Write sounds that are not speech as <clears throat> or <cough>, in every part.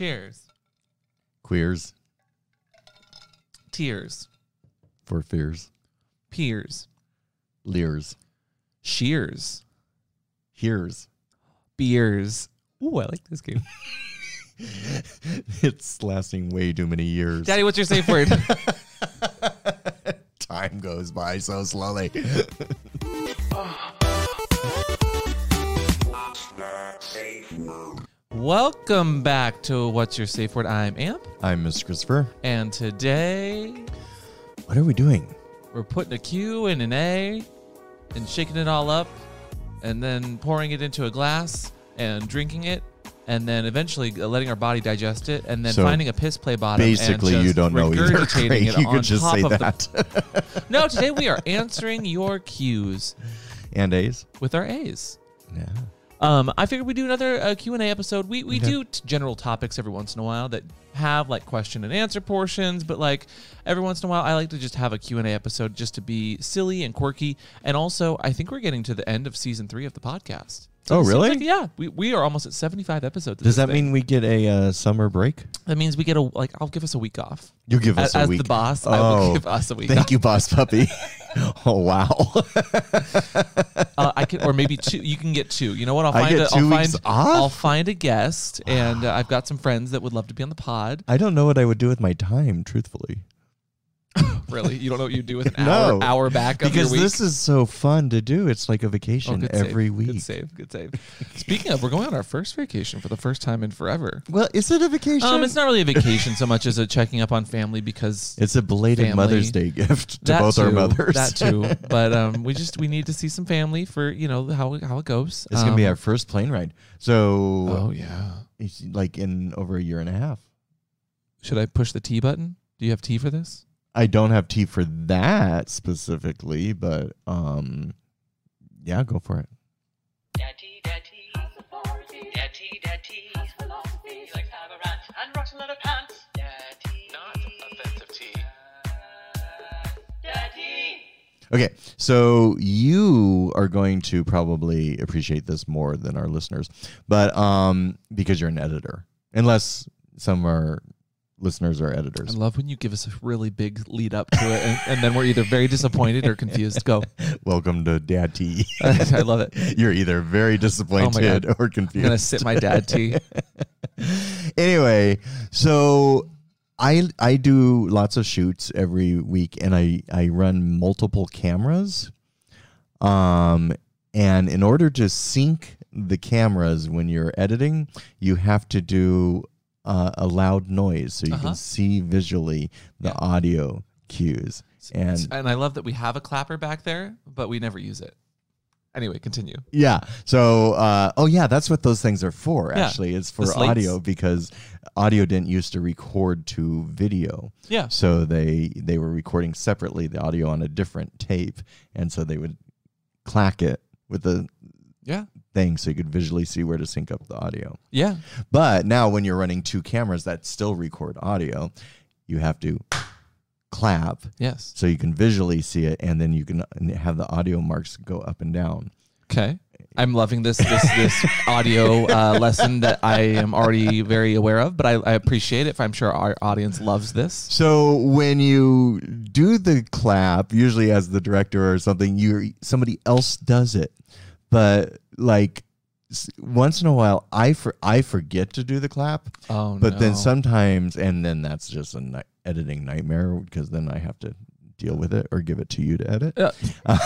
Cheers. Queers Tears. for fears. Peers. Leers. Shears. Hears. Beers. Ooh, I like this game. <laughs> it's lasting way too many years. Daddy, what's your safe word? <laughs> Time goes by so slowly. <laughs> Ah. Welcome back to What's Your Safe Word? I'm Amp, I'm Miss Christopher. and today What are we doing? we're putting a Q and an A and shaking it all up and then pouring it into a glass and drinking it and then eventually letting our body digest it and then So, finding a piss play bottom Basically, you don't know either. Great. <laughs> You on could just top say of the- that. <laughs> no, today we are answering your cues and A's. with our A's. Yeah. Um, I figured we'd do another uh, Q&A episode. We, we Okay. do t- general topics every once in a while that have like question and answer portions, but like every once in a while I like to just have a Q&A episode just to be silly and quirky. And also, I think we're getting to the end of season 3 of the podcast. Oh, really? like- yeah, we, we are almost at 75 episodes. Does that thing. mean we get a uh, summer break? That means we get a like I'll give us a week off. You give us As, a as week. the boss, I will Oh, give us a week Thank off. you, boss puppy. <laughs> <laughs> oh wow. <laughs> Uh, I can, or maybe two. You can get two. You know what? I'll I find. get a, I'll two find. off? I'll find a guest, and uh, I've got some friends that would love to be on the pod. I don't know what I would do with my time, truthfully. <laughs> Really, you don't know what you do with an <laughs> No, hour hour back of Because your week. this is so fun to do. It's like a Oh, vacation good every save. week. Good save. Good save. <laughs> Speaking of, we're going on our first vacation for the first time in forever. Well, is it a vacation? Um, it's not really a vacation so much as a checking up on family because It's a belated family. Mother's Day gift to that both too, our mothers. That too. But um, we just we need to see some family for you know how how it goes. It's gonna be Um, our first plane ride. So, Oh yeah. it's like in over a year and a half. Should I push the T button? Do you have T for this? I don't have tea for that specifically, but um, yeah, go for it. Daddy, daddy, daddy, daddy. He likes to have a rant and rocks a lot of pants. Daddy, Not offensive tea. daddy. Okay, so you are going to probably appreciate this more than our listeners, but um, because you're an editor, unless some of listeners are editors. I love when you give us a really big lead up to it, and, and then we're either very disappointed or confused. Go. <laughs> Welcome to Dad Tea. <laughs> I love it. <laughs> You're either very disappointed or confused. I'm gonna sip my dad tea. anyway, so I I do lots of shoots every week, and I I run multiple cameras. Um, and in order to sync the cameras when you're editing, you have to do uh, a loud noise so you Uh-huh. can see visually the Yeah. audio cues. And And I love that we have a clapper back there, but we never use it. Anyway, continue. Yeah. So, uh, oh yeah, that's what those things are for. Yeah. Actually, it's for audio because audio didn't used to record to video. Yeah. So they they were recording separately the audio on a different tape, and so they would clack it with the Yeah. Thing so you could visually see where to sync up the audio. Yeah. But now when you're running two cameras that still record audio, you have to clap Yes. so you can visually see it, and then you can have the audio marks go up and down. Okay. I'm loving this this this <laughs> audio uh, lesson that I am already very aware of, but I, I appreciate it. I'm sure our audience loves this. So when you do the clap, usually as the director or something, you somebody else does it. But like once in a while, I for, I forget to do the clap. Oh But then sometimes, and then that's just a ni- editing nightmare because then I have to deal with it or give it to you to edit, Yeah. <laughs>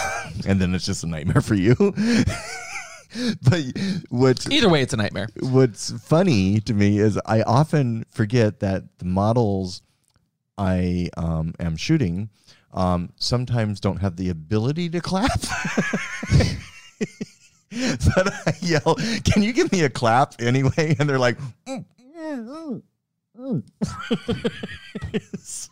and then it's just a nightmare for you. <laughs> but what's Either way, it's a nightmare. what's funny to me is I often forget that the models I um, am shooting um, sometimes don't have the ability to clap. <laughs> <laughs> but I yell, "Can you give me a clap anyway?" And they're like, "Mm, mm, mm, <laughs> mm."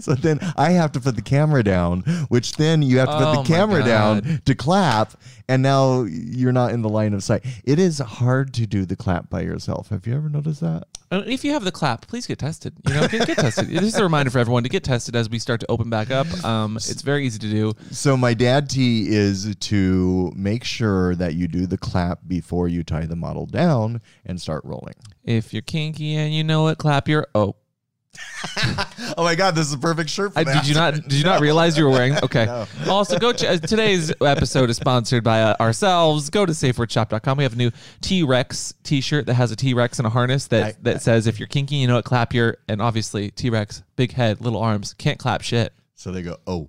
So then I have to put the camera down, which then you have to Oh put the camera down to clap, and now you're not in the line of sight. It is hard to do the clap by yourself. Have you ever noticed that? Uh, If you have the clap, please get tested. You know, get, get tested. This is a reminder for everyone to get tested as we start to open back up. Um, it's very easy to do. So my dad tea is to make sure that you do the clap before you tie the model down and start rolling. If you're kinky and you know it, clap your oh. <laughs> Oh my god, this is a perfect shirt for I, that. did you not? Did you not <laughs> realize you were wearing? Okay. No. Also, go. Ch- uh, today's episode is sponsored by uh, ourselves. Go to safewordshop.com. We have a new T Rex T-shirt that has a T Rex and a harness that I- that says if you're kinky, you know it. Clap your and obviously T Rex, big head, little arms, can't clap shit. So they go, oh.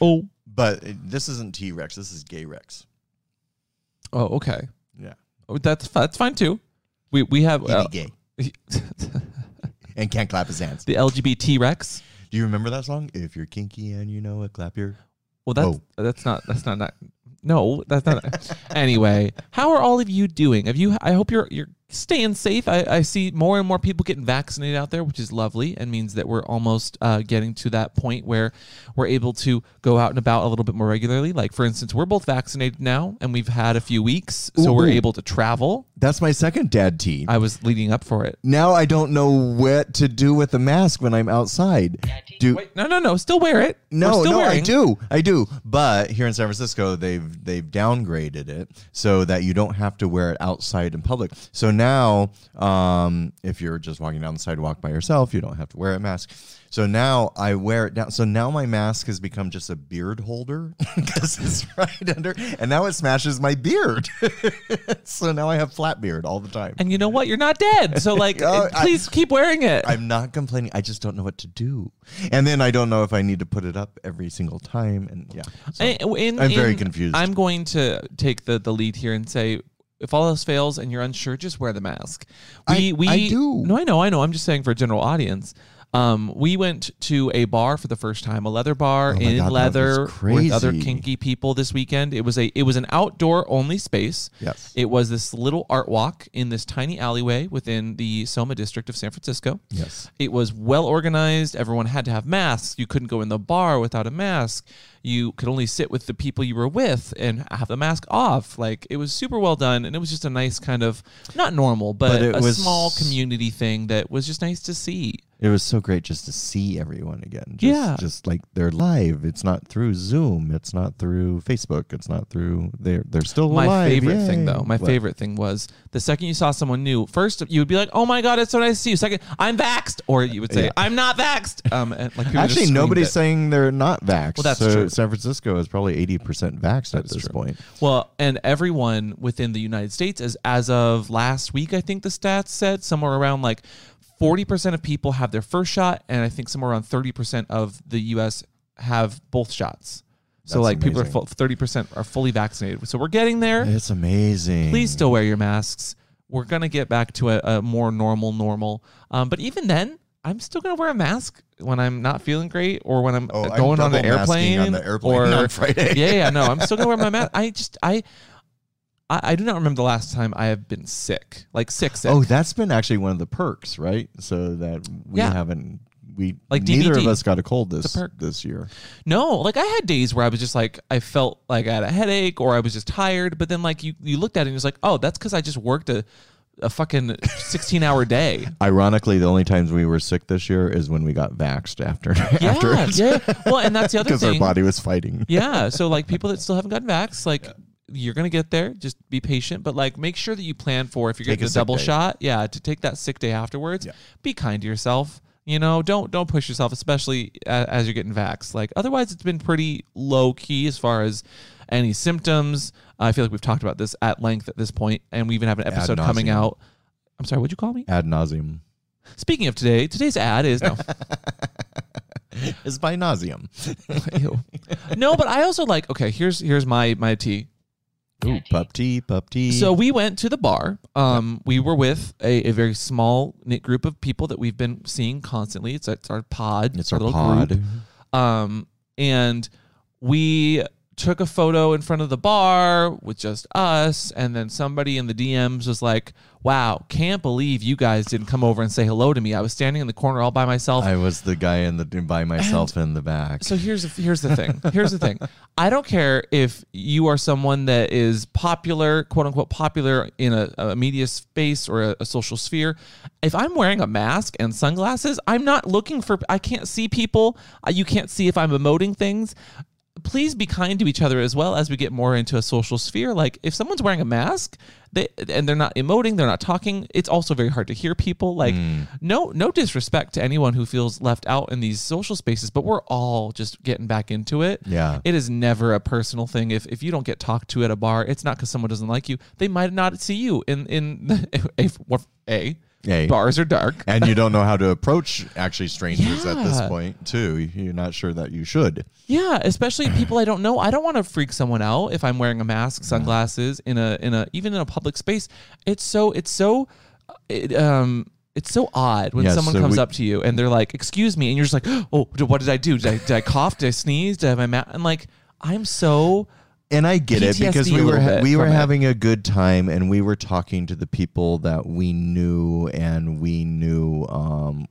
Oh. But it- this isn't T Rex. This is Gay Rex. Oh. Okay. Yeah. Oh, that's that's fine too. We we have uh, gay <laughs> and can't clap his hands. the LGBT Rex. Do you remember that song? If you're kinky and you know it, clap your. Well, that's Oh. that's not that's not not. No, that's not. <laughs> anyway, how are all of you doing? Have you? I hope you're you're staying safe. I, I see more and more people getting vaccinated out there, which is lovely and means that we're almost uh, getting to that point where we're able to go out and about a little bit more regularly. Like for instance, we're both vaccinated now, and we've had a few weeks, so Ooh, we're able to travel. That's my second dad tea. I was leading up for it. now I don't know what to do with the mask when I'm outside. Do Wait, no, no, no. Still wear it. We're no, still no, I do, I do. But here in San Francisco, they've they've downgraded it so that you don't have to wear it outside in public. So now, um, if you're just walking down the sidewalk by yourself, you don't have to wear a mask. So now I wear it down. So now my mask has become just a beard holder <laughs> because it's right under, and now it smashes my beard. <laughs> so now I have flat beard all the time. And you know what? You're not dead. So <laughs> like, Oh, I- please keep wearing it. I'm not complaining. I just don't know what to do. And then I don't know if I need to put it up every single time. And yeah. So- I- I'm very confused. I'm going to take the, the lead here and say, if all else fails and you're unsure, just wear the mask. We I- we I do. No, I know, I know. I'm just saying for a general audience. Um, we went to a bar for the first time, a leather bar Oh in God, leather with other kinky people this weekend. It was a it was an outdoor only space. Yes. It was this little art walk in this tiny alleyway within the Soma district of San Francisco. Yes. It was well organized. Everyone had to have masks. You couldn't go in the bar without a mask. You could only sit with the people you were with and have the mask off. Like it was super well done, and it was just a nice kind of not normal, but, But a was- small community thing that was just nice to see. It was so great just to see everyone again. Just, Yeah. Just like they're live. It's not through Zoom. It's not through Facebook. It's not through. They're they're still live. My alive. favorite thing, though, my What? favorite thing was the second you saw someone new. First, you would be like, "Oh my god, it's so nice to see you." Second, I'm vaxxed, or you would say, Yeah. "I'm not vaxxed." Um, and, like Actually, nobody's it. saying they're not vaxxed. Well, that's so true. San Francisco is probably eighty percent vaxxed at this true. point. Well, and everyone within the United States, as as of last week, I think the stats said somewhere around like forty percent of people have their first shot, and I think somewhere around thirty percent of the U.S. have both shots. So That's like people are thirty percent are fully vaccinated. So we're getting there. It's amazing. Please still wear your masks. We're gonna get back to a, a more normal normal. Um, but even then, I'm still gonna wear a mask when I'm not feeling great or when I'm Oh, uh, I'm going on an airplane. on the airplane or, <laughs> on Friday. <laughs> yeah, yeah, no, I'm still gonna wear my mask. I just I. I, I do not remember the last time I have been sick, like sick, sick. Oh, that's been actually one of the perks, right? So that we Yeah. haven't we Like neither DVT. of us got a cold this It's a perk. this year. No, like I had days where I was just like I felt like I had a headache or I was just tired, but then like you you looked at it and it's like, oh, that's because I just worked a a fucking sixteen hour day. Ironically, the only times we were sick this year is when we got vaxxed after <laughs> Yeah, afterwards. yeah. Well, and that's the other <laughs> thing. because our body was fighting. <laughs> yeah, so like people that still haven't gotten vax, like you're gonna get there. Just be patient, but like make sure that you plan for if you're Take getting a the double day. shot. Yeah, to take that sick day afterwards. Yeah. Be kind to yourself. You know, don't don't push yourself, especially a- as you're getting vaxxed. Like otherwise, it's been pretty low key as far as any symptoms. I feel like we've talked about this at length at this point, and we even have an Ad episode coming nauseam. out. I'm sorry, what'd you call me? Ad nauseam Speaking of today, today's ad is no. <laughs> is by nauseam. <laughs> No, but I also like. Okay, here's here's my my tea. Ooh, pup tea, pup tea. So we went to the bar. Um, we were with a, a very small knit group of people that we've been seeing constantly. It's it's our pod. it's our little pod. group. Um, and we took a photo in front of the bar with just us, and then somebody in the DMs was like, wow, can't believe you guys didn't come over and say hello to me. I was standing in the corner all by myself. I was the guy in the by myself in the back. So here's the, here's the thing. Here's the thing. <laughs> I don't care if you are someone that is popular, quote unquote popular in a, a media space or a, a social sphere. If I'm wearing a mask and sunglasses, I'm not looking for. I can't see people. Uh, You can't see if I'm emoting things. Please be kind to each other as well as we get more into a social sphere. Like if someone's wearing a mask, they and they're not emoting, they're not talking. It's also very hard to hear people. Like hmm. no no disrespect to anyone who feels left out in these social spaces, but we're all just getting back into it. Yeah. It is never a personal thing. If if you don't get talked to at a bar, it's not because someone doesn't like you. They might not see you in in <laughs> a A. bars are dark. and you don't know how to approach actually strangers at this Yeah. point too. You're not sure that you should. Yeah, especially people I don't know. I don't want to freak someone out if I'm wearing a mask, sunglasses in a in a even in a public space. It's so it's so it, um it's so odd when Yeah, someone so comes we- up to you and they're like, "Excuse me," and you're just like, "Oh, what did I do? Did I, did I cough? Did I sneeze? Did I have my mask?" And like, I'm so And I get it because we were little we were from it. having a good time and we were talking to the people that we knew and we knew um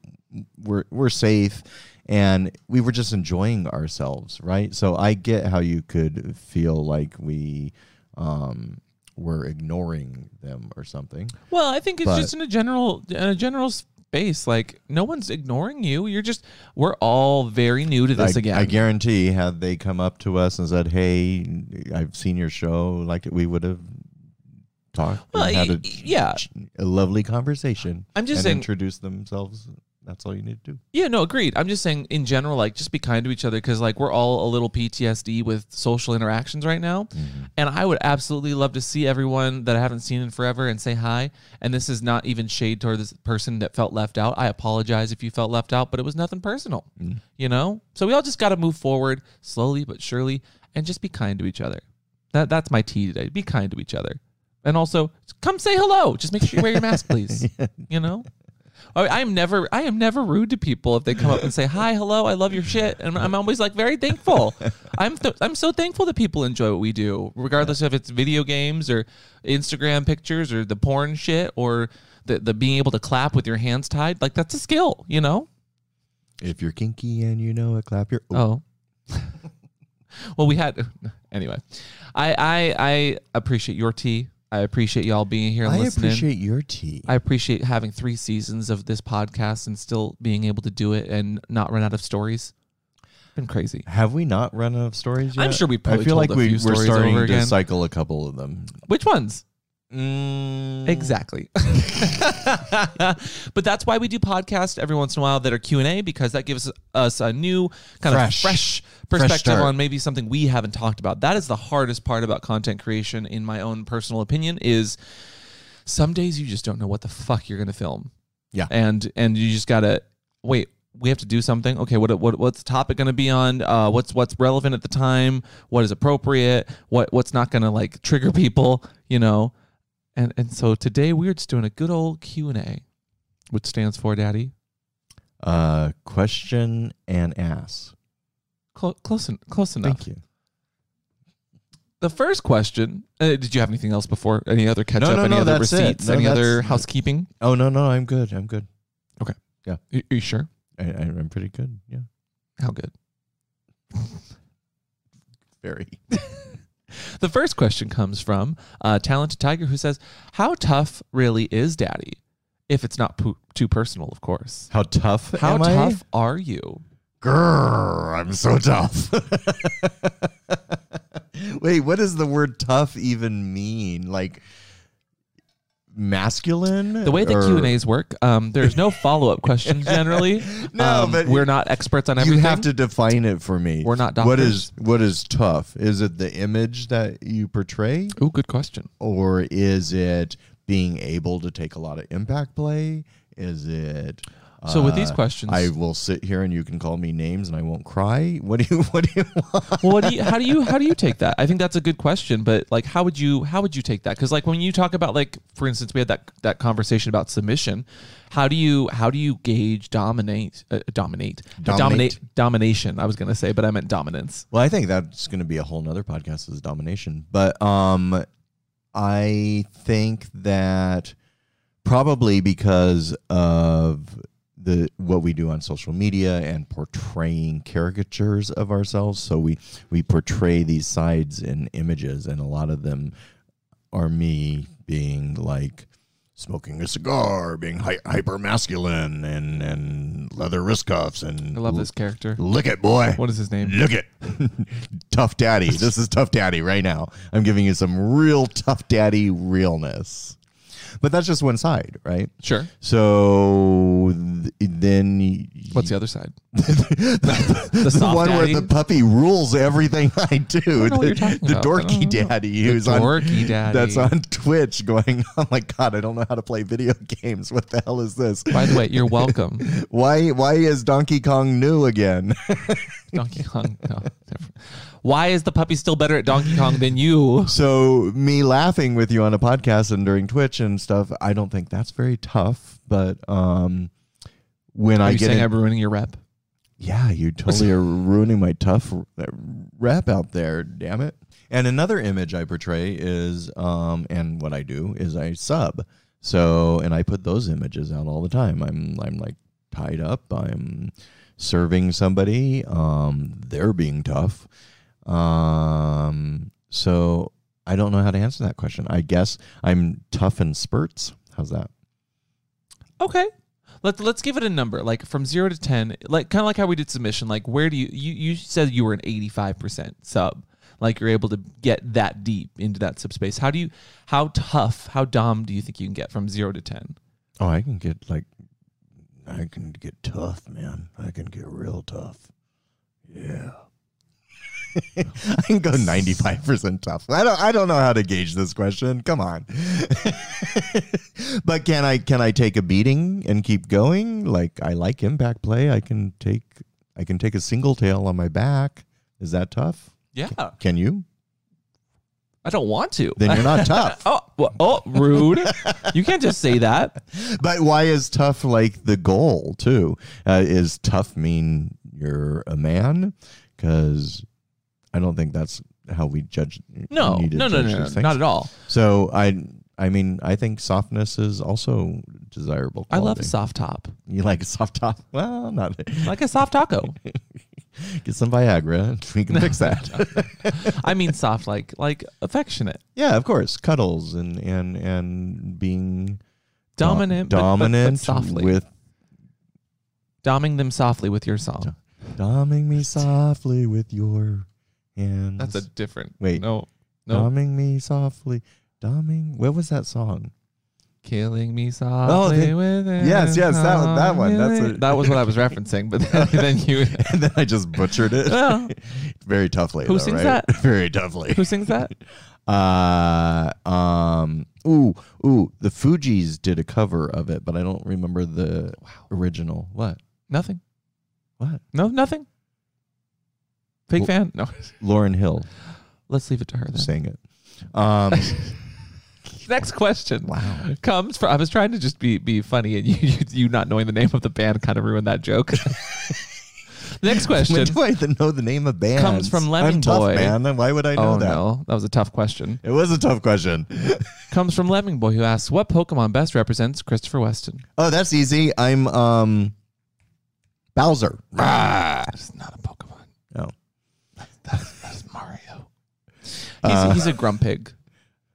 we're we're safe and we were just enjoying ourselves, right? So I get how you could feel like we um were ignoring them or something. Well, I think it's But- just in a general in a general space. Like no one's ignoring you. You're just we're all very new to this I, again. I guarantee had they come up to us and said, "Hey, I've seen your show," like we would have talked Well, had a, yeah. a lovely conversation. I'm just and saying- introduce themselves. That's all you need to do. Yeah, no, agreed. I'm just saying in general, like just be kind to each other because like we're all a little PTSD with social interactions right now, mm-hmm. and I would absolutely love to see everyone that I haven't seen in forever and say hi. And this is not even shade toward this person that felt left out. I apologize if you felt left out, but it was nothing personal, mm-hmm. you know. So we all just got to move forward slowly but surely, and just be kind to each other. That that's my tea today. Be kind to each other, and also come say hello. Just make sure you wear your mask, <laughs> please. You know. I am never I am never rude to people if they come up and say hi, hello, I love your shit, and I'm always like very thankful. I'm th- I'm so thankful that people enjoy what we do, regardless if it's video games or Instagram pictures or the porn shit or the the being able to clap with your hands tied. Like that's a skill, you know. If you're kinky and you know it, clap your. Oh. Oh. <laughs> well, we had anyway. I I I appreciate your tea. I appreciate y'all being here and I listening. appreciate your tea. I appreciate having three seasons of this podcast and still being able to do it and not run out of stories. Been crazy. Have we not run out of stories yet? I'm sure we I feel like we, we're starting to cycle a couple of them. Which ones? Mm, Exactly. <laughs> but that's why we do podcasts every once in a while that are Q&A because that gives us a new kind Fresh. of fresh perspective start. on maybe something we haven't talked about. That is the hardest part about content creation in my own personal opinion is some days you just don't know what the fuck you're going to film. Yeah. And and you just got to wait, we have to do something. Okay, what what what's the topic going to be on? Uh what's what's relevant at the time? What is appropriate? What what's not going to like trigger people, you know? And and so today we're just doing a good old Q&A, which stands for daddy. Uh, question and ass. Close close, en- close enough. Thank you. The first question, uh, did you have anything else before? Any other catch No, up? no, any no, other that's it. receipts? No, any other housekeeping? Oh no, no, I'm good. I'm good. Are are you sure? I, I, I'm pretty good. Yeah, How good? very. <laughs> The first question comes from uh, Talented Tiger, who says, "How tough really is Daddy? If it's not po- too personal, of course. How tough? How am I? tough are you? Grrr, I'm so tough. <laughs> Wait, what does the word tough even mean? Like masculine? The way the Q and A's work, um, there's no follow up questions generally. <laughs> No, Um, but we're not experts on everything. you have to define it for me. We're not What doctors. is what is tough? Is it the image that you portray, Oh, good question. or is it being able to take a lot of impact play? Is it? So with these uh, questions- I will sit here and you can call me names and I won't cry. <laughs> What do you? What do you want? well, what do you, how do you how do you take that? I think that's a good question, but like, how would you how would you take that? Because like when you talk about like, for instance, we had that that conversation about submission. How do you how do you gauge dominate uh, dominate Dominate. dominate domination? I was gonna say, but I meant dominance. Well, I think that's going to be a whole nother podcast is domination. But um, I think that probably because of the what we do on social media and portraying caricatures of ourselves so we we portray these sides in images and a lot of them are me being like smoking a cigar being hy- hyper masculine and and leather wrist cuffs and I love this character. lick it boy What is his name? Look it. <laughs> tough daddy. This is tough daddy right now. I'm giving you some real tough daddy realness. But that's just one side, right? Sure. So th- then y- What's the other side? <laughs> the, The soft one daddy? where the puppy rules everything <laughs> I do. what the the about. Dorky daddy The who's on dorky daddy. that's on Twitch going, <laughs> Oh my god, I don't know how to play video games. What the hell is this? By the way, you're welcome. Why why is Donkey Kong new again? Donkey Kong. No, different. Why is the puppy still better at Donkey Kong than you? So me laughing with you on a podcast and during Twitch and stuff, I don't think that's very tough. But um, when Are I you get saying in- I'm ruining your rep? yeah, you totally are <laughs> ruining my tough rep out there. Damn it! And another image I portray is, um, and what I do is I sub. So and I put those images out all the time. I'm I'm like tied up. I'm serving somebody. Um, they're being tough. Um, so I don't know how to answer that question. I guess I'm tough in spurts. How's that? Okay. Let's let's give it a number, like from zero to ten, like kind of like how we did submission. Like, where do you you you said you were an eighty five percent sub, like you're able to get that deep into that subspace. How do you how tough, how dumb do you think you can get from zero to ten? Oh, I can get like, I can get tough, man. I can get real tough. Yeah. <laughs> I can go ninety five percent tough. I don't. I don't know how to gauge this question. Come on. <laughs> but can I? Can I take a beating and keep going? Like I like impact play. I can take. I can take a single tail on my back. Is that tough? Yeah, Can you? I don't want to. Then you're not tough. <laughs> oh, well, oh, rude! you can't just say that. But why is tough like the goal too? Uh, is tough mean you're a man? Because I don't think that's how we judge. No, no, no, judge no, no, not at all. So I, I mean, I think softness is also desirable. I love a soft top, You like a soft top? <laughs> Well, not <laughs> like a soft taco. <laughs> get some Viagra. We can fix that. I mean, soft, like like affectionate, yeah, of course, cuddles and and and being do- dominant, but- but- but dominant softly, with doming them softly with your song. doming me softly with your hands. That's a different. Wait. no, no, Doming me softly. Doming. What was that song? killing me softly the- with yes, yes, that one- that one, that's a- that was what I was <laughs> referencing. But then, <laughs> then you, <laughs> and then I just butchered it. Well. Very toughly. Who though, sings right? that? Very toughly. who sings that? Uh, um, ooh, ooh, the Fugees did a cover of it, but I don't remember the original. What? Nothing. What? No, nothing. Fake Well- fan. No, <laughs> Lauryn Hill let's leave it to her then. sang it. Um, <laughs> Next question. wow. comes from. I was trying to just be be funny, and <laughs> you you, you not knowing the name of the band kind of ruined that joke. Next When question do I even know the name of bands? Comes from Lemming I'm tough, man. and Why would I know Oh that? no, that was a tough question. It was a tough question. Comes from Lemming Boy, who asks, "What Pokemon best represents Christopher Weston?" Oh, that's easy. I'm um Bowser. That's not a Pokemon. That's, that's Mario. He's, Uh, he's a Grumpig.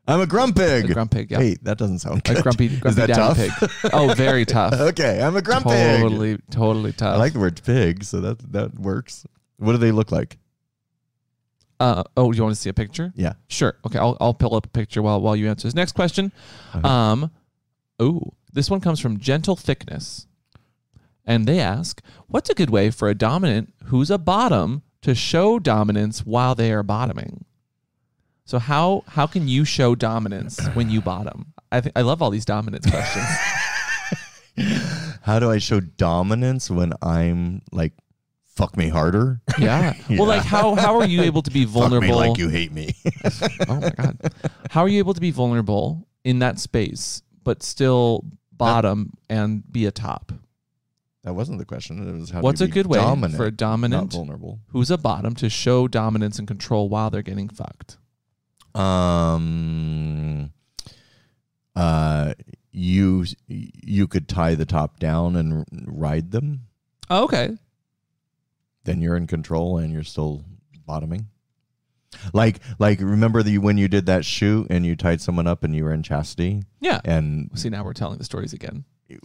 I'm a Grumpig. A Grumpig, yeah. Hey, that doesn't sound A grumpy, grumpy Is that tough? pig. Oh, very <laughs> tough. okay, I'm a Grumpig. Totally, totally tough. I like the word pig, so that that works. What do they look like? Uh, oh, you want to see a picture? Yeah. Sure. Okay, I'll I'll pull up a picture while while you answer this. Next question. Okay. Um, ooh, this one comes from Gentle Thickness, and they ask, "What's a good way for a dominant who's a bottom to show dominance while they are bottoming?" So how how can you show dominance <clears throat> when you bottom? I think I love all these dominance questions. <laughs> How do I show dominance when I'm like fuck me harder? yeah. Well, like <laughs> how how are you able to be vulnerable? Fuck me like you hate me. <laughs> oh my god how are you able to be vulnerable in that space but still bottom and be a top that wasn't the question. It was how what's a good way dominant, for a not dominant vulnerable. who's a bottom to show dominance and control while they're getting fucked Um uh you you could tie the top down and ride them. Oh, okay. Then you're in control and you're still bottoming. Like like remember the when you did that shoot and you tied someone up and you were in chastity Yeah. and See, now we're telling the stories again. <laughs>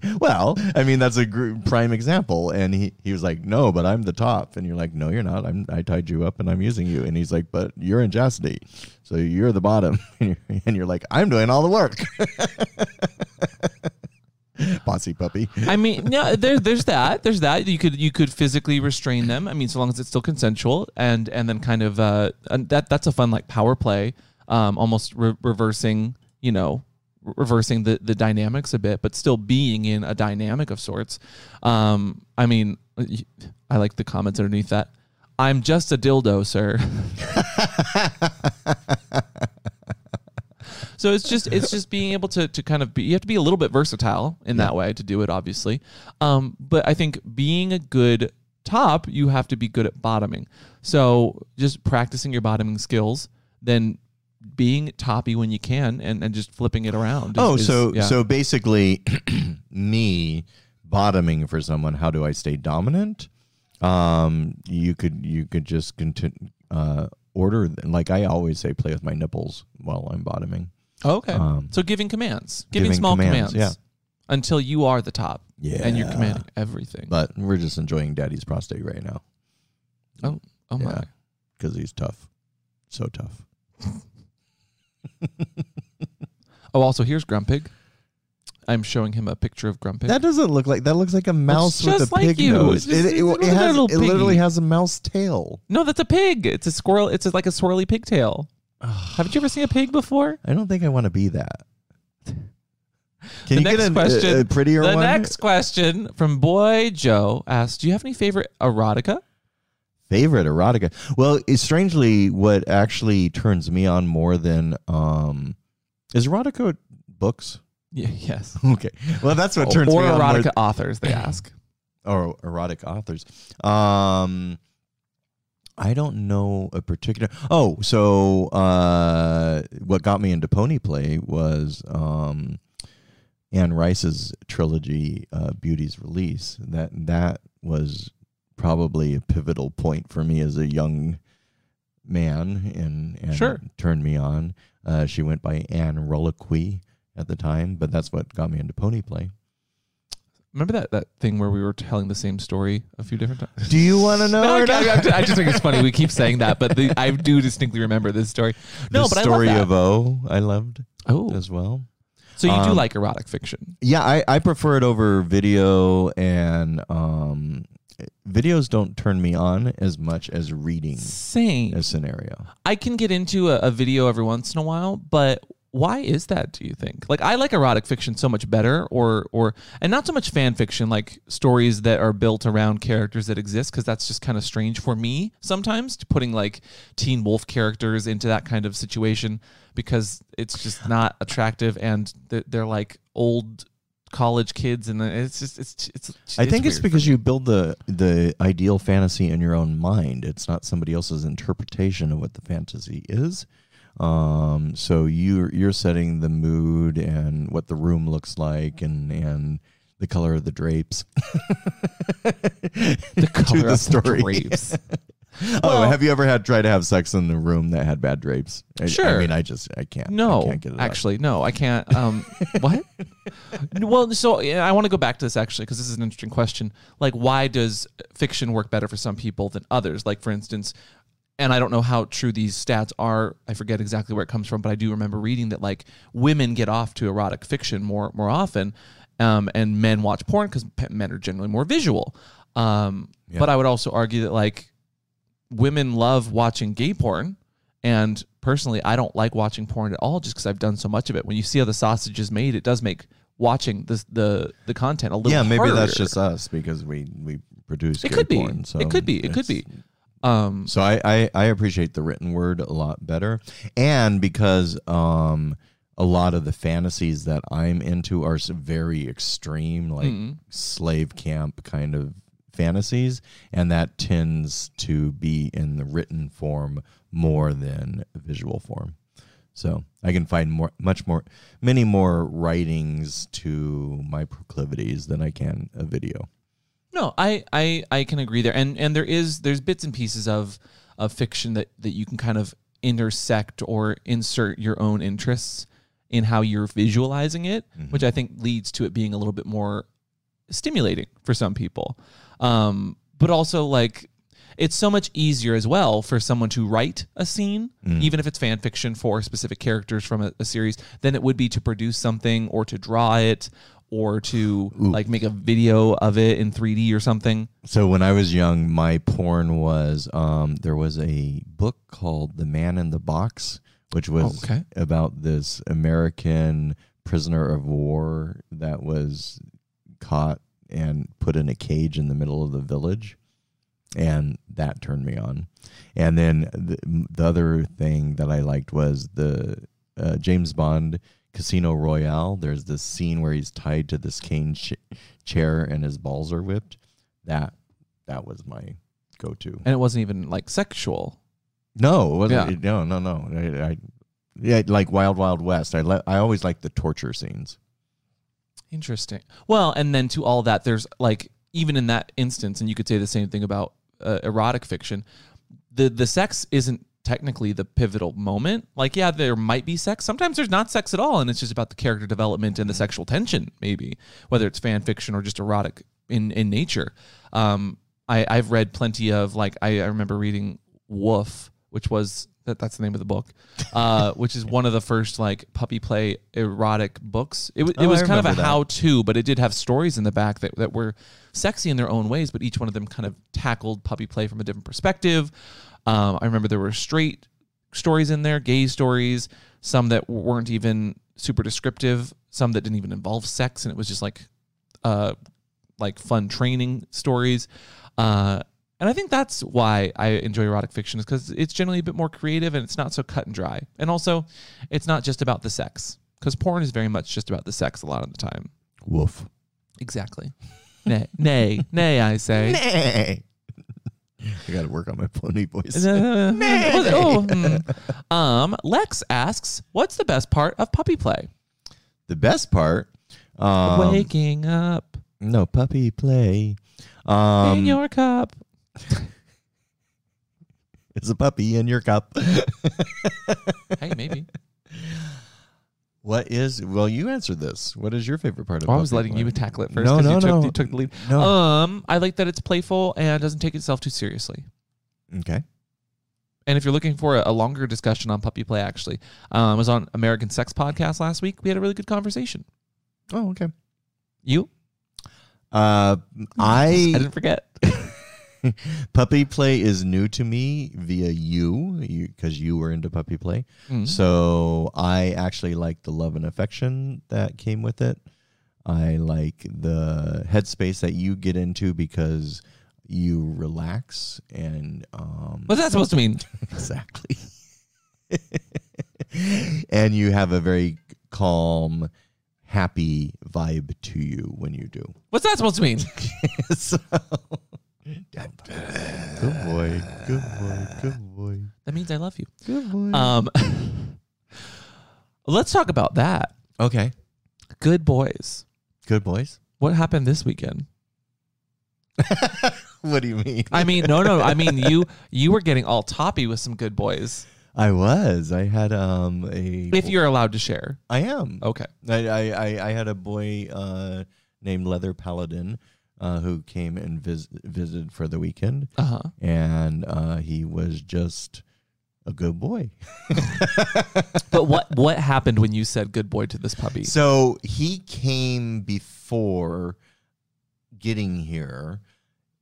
<laughs> well, I mean that's a gr- prime example. And he, he was like, "No, but I'm the top," and you're like, "No, you're not. I'm I tied you up and I'm using you." And he's like, "But you're in chastity, so you're the bottom." <laughs> And you're, and you're like, "I'm doing all the work." <laughs> Bossy puppy. I mean, no, there, there's that. There's that. You could you could physically restrain them. I mean, so long as it's still consensual, and and then kind of uh, that that's a fun like power play, um, almost re- reversing, you know, reversing the the dynamics a bit, but still being in a dynamic of sorts. Um, I mean, I like the comments underneath that. I'm just a dildo, sir. <laughs> So it's just it's just being able to to kind of be you have to be a little bit versatile in that way to do it obviously. Um, but I think being a good top, you have to be good at bottoming. So just practicing your bottoming skills, then being toppy when you can and, and just flipping it around. is- Oh, is- so yeah. so basically, <clears throat> me bottoming for someone. How do I stay dominant? Um, you could you could just continue uh, order like I always say, play with my nipples while I'm bottoming. Oh, okay. um, so giving commands, giving, giving small commands, commands, yeah. until you are the top. yeah, and you're commanding everything. But we're just enjoying Daddy's prostate right now oh, oh my. yeah. because he's tough, so tough. <laughs> <laughs> Oh, also here's Grumpig. I'm showing him a picture of Grumpig. That doesn't look like that. Looks like a mouse with just a like pig you. nose. It's just- it, it, it has. It literally has a mouse tail. no, that's a pig. It's a squirrel. It's like a swirly pigtail. Haven't you ever seen a pig before? I don't think I want to be that. Can The you next get a, question- a, a prettier the one? next question from Boy Joe asks, "Do you have any favorite erotica?" Favorite erotica. Well, it's strangely what actually turns me on more than um is erotica books. <laughs> Yeah, yes. Okay. Well, that's what turns or me on more erotica authors. They <clears throat> ask. or erotic authors. Um, I don't know a particular. Oh, so uh, what got me into pony play was um, Anne Rice's trilogy, uh, Beauty's Release. That that was probably a pivotal point for me as a young man, and, and Sure. turned me on. Uh, she went by Anne Reliquy at the time, but that's what got me into pony play. Remember that that thing where we were telling the same story a few different times? Do you want to know? <laughs> No, or I, not? I- just think it's funny. We keep saying that, but the, I do distinctly remember this story. No, the but story I love that. of O, I loved oh, as well. so you do um, like erotic fiction? Yeah, I, I prefer it over video, and um, videos don't turn me on as much as reading Same. a scenario. I can get into a, a video every once in a while, but why is that? Do you think? Like, I like erotic fiction so much better, or or and not so much fan fiction, like stories that are built around characters that exist, because that's just kind of strange for me sometimes. Putting like Teen Wolf characters into that kind of situation because it's just not attractive, and they're, they're like old college kids, and it's just it's it's. I think it's because you build the the ideal fantasy in your own mind. It's not somebody else's interpretation of what the fantasy is. Um, so you you're setting the mood and what the room looks like and and the color of the drapes. <laughs> the color the of story. drapes. <laughs> oh, have you ever had tried to have sex in a room that had bad drapes? I, I mean, I just I can't. I No, can't get it up. actually, no, I can't. Um, <laughs> what? well, so yeah, I want to go back to this actually because this is an interesting question. Like, why does fiction work better for some people than others? Like, for instance, and I don't know how true these stats are. I forget exactly where it comes from, but I do remember reading that like women get off to erotic fiction more more often, um, and men watch porn because men are generally more visual. Um, Yeah. But I would also argue that like women love watching gay porn. And personally, I don't like watching porn at all just because I've done so much of it. When you see how the sausage is made, it does make watching the the, the content a little Yeah, maybe that's just us because we we produce. It gay could be. porn, so it could be. It could be. Um, So I, I I appreciate the written word a lot better, and because um a lot of the fantasies that I'm into are very extreme, like Mhm. slave camp kind of fantasies, and that tends to be in the written form more than visual form. So I can find more, much more, many more writings to my proclivities than I can a video. No, I, I I can agree there, and and there is there's bits and pieces of of fiction that that you can kind of intersect or insert your own interests in how you're visualizing it, mm-hmm. which I think leads to it being a little bit more stimulating for some people. Um, but also like it's so much easier as well for someone to write a scene, even if it's fan fiction for specific characters from a, a series, than it would be to produce something or to draw it or to like make a video of it in 3D or something. So when I was young, my porn was um, there was a book called The Man in the Box, which was Okay. about this American prisoner of war that was caught and put in a cage in the middle of the village, and that turned me on. And then the, the other thing that I liked was the uh, James Bond Casino Royale. There's this scene where he's tied to this cane ch- chair and his balls are whipped. That that was my go-to. And it wasn't even like sexual. No, it wasn't. Yeah. No, no, no. I, I, yeah, like Wild Wild West. I le- I always like the torture scenes. Interesting. Well, and then to all that, there's like even in that instance, and you could say the same thing about uh, erotic fiction. The the sex isn't technically the pivotal moment. Like, yeah, there might be sex. Sometimes there's not sex at all, and it's just about the character development and the sexual tension, maybe whether it's fan fiction or just erotic in in nature. Um, I I've read plenty of like I, I remember reading Woof, which was that that's the name of the book, uh, <laughs> which is one of the first like puppy play erotic books. It was Oh, it I kind of a that. how to, but it did have stories in the back that, that were sexy in their own ways, but each one of them kind of tackled puppy play from a different perspective. Um, I remember there were straight stories in there, gay stories, some that weren't even super descriptive, some that didn't even involve sex, and it was just like, uh, like fun training stories. Uh, and I think that's why I enjoy erotic fiction is because it's generally a bit more creative and it's not so cut and dry. And also, it's not just about the sex because porn is very much just about the sex a lot of the time. Woof. Exactly. nay, nay, nay, I say. Nay. I got to work on my pony voice. <laughs> Uh, oh, hmm. um, Lex asks, "What's the best part of puppy play?" the best part. Um, Waking up no puppy play. Um, in your cup. <laughs> it's a puppy in your cup. <laughs> Hey, maybe. what is? Well, you answered this. What is your favorite part of? Oh, I was letting you tackle it first. No, no, you took, no. You took the lead. No. Um, I like that it's playful and doesn't take itself too seriously. Okay. And if you're looking for a, a longer discussion on puppy play, actually, um, I was on American Sex Podcast last week. We had a really good conversation. Oh, okay. You? Uh, <laughs> I I didn't forget. <laughs> puppy play is new to me via you, because you, were into puppy play. Mm. So I actually like the love and affection that came with it. I like the headspace that you get into because you relax and um What's that supposed to mean? <laughs> exactly. <laughs> and you have a very calm, happy vibe to you when you do. What's that supposed to mean? so, good boy, good boy, good boy, That means I love you. good boy. Um, <laughs> let's talk about that. okay, Good boys. good boys. What happened this weekend? <laughs> What do you mean? I mean, no, no. I mean, you <laughs> you were getting all toppy with some good boys. I was. I had um a. If you're allowed to share. I am. Okay. I I I, I had a boy uh, named Leather Paladin uh, who came and vis- visited for the weekend, Uh huh. and uh, he was just a good boy. <laughs> But what what happened when you said good boy to this puppy? So he came before getting here.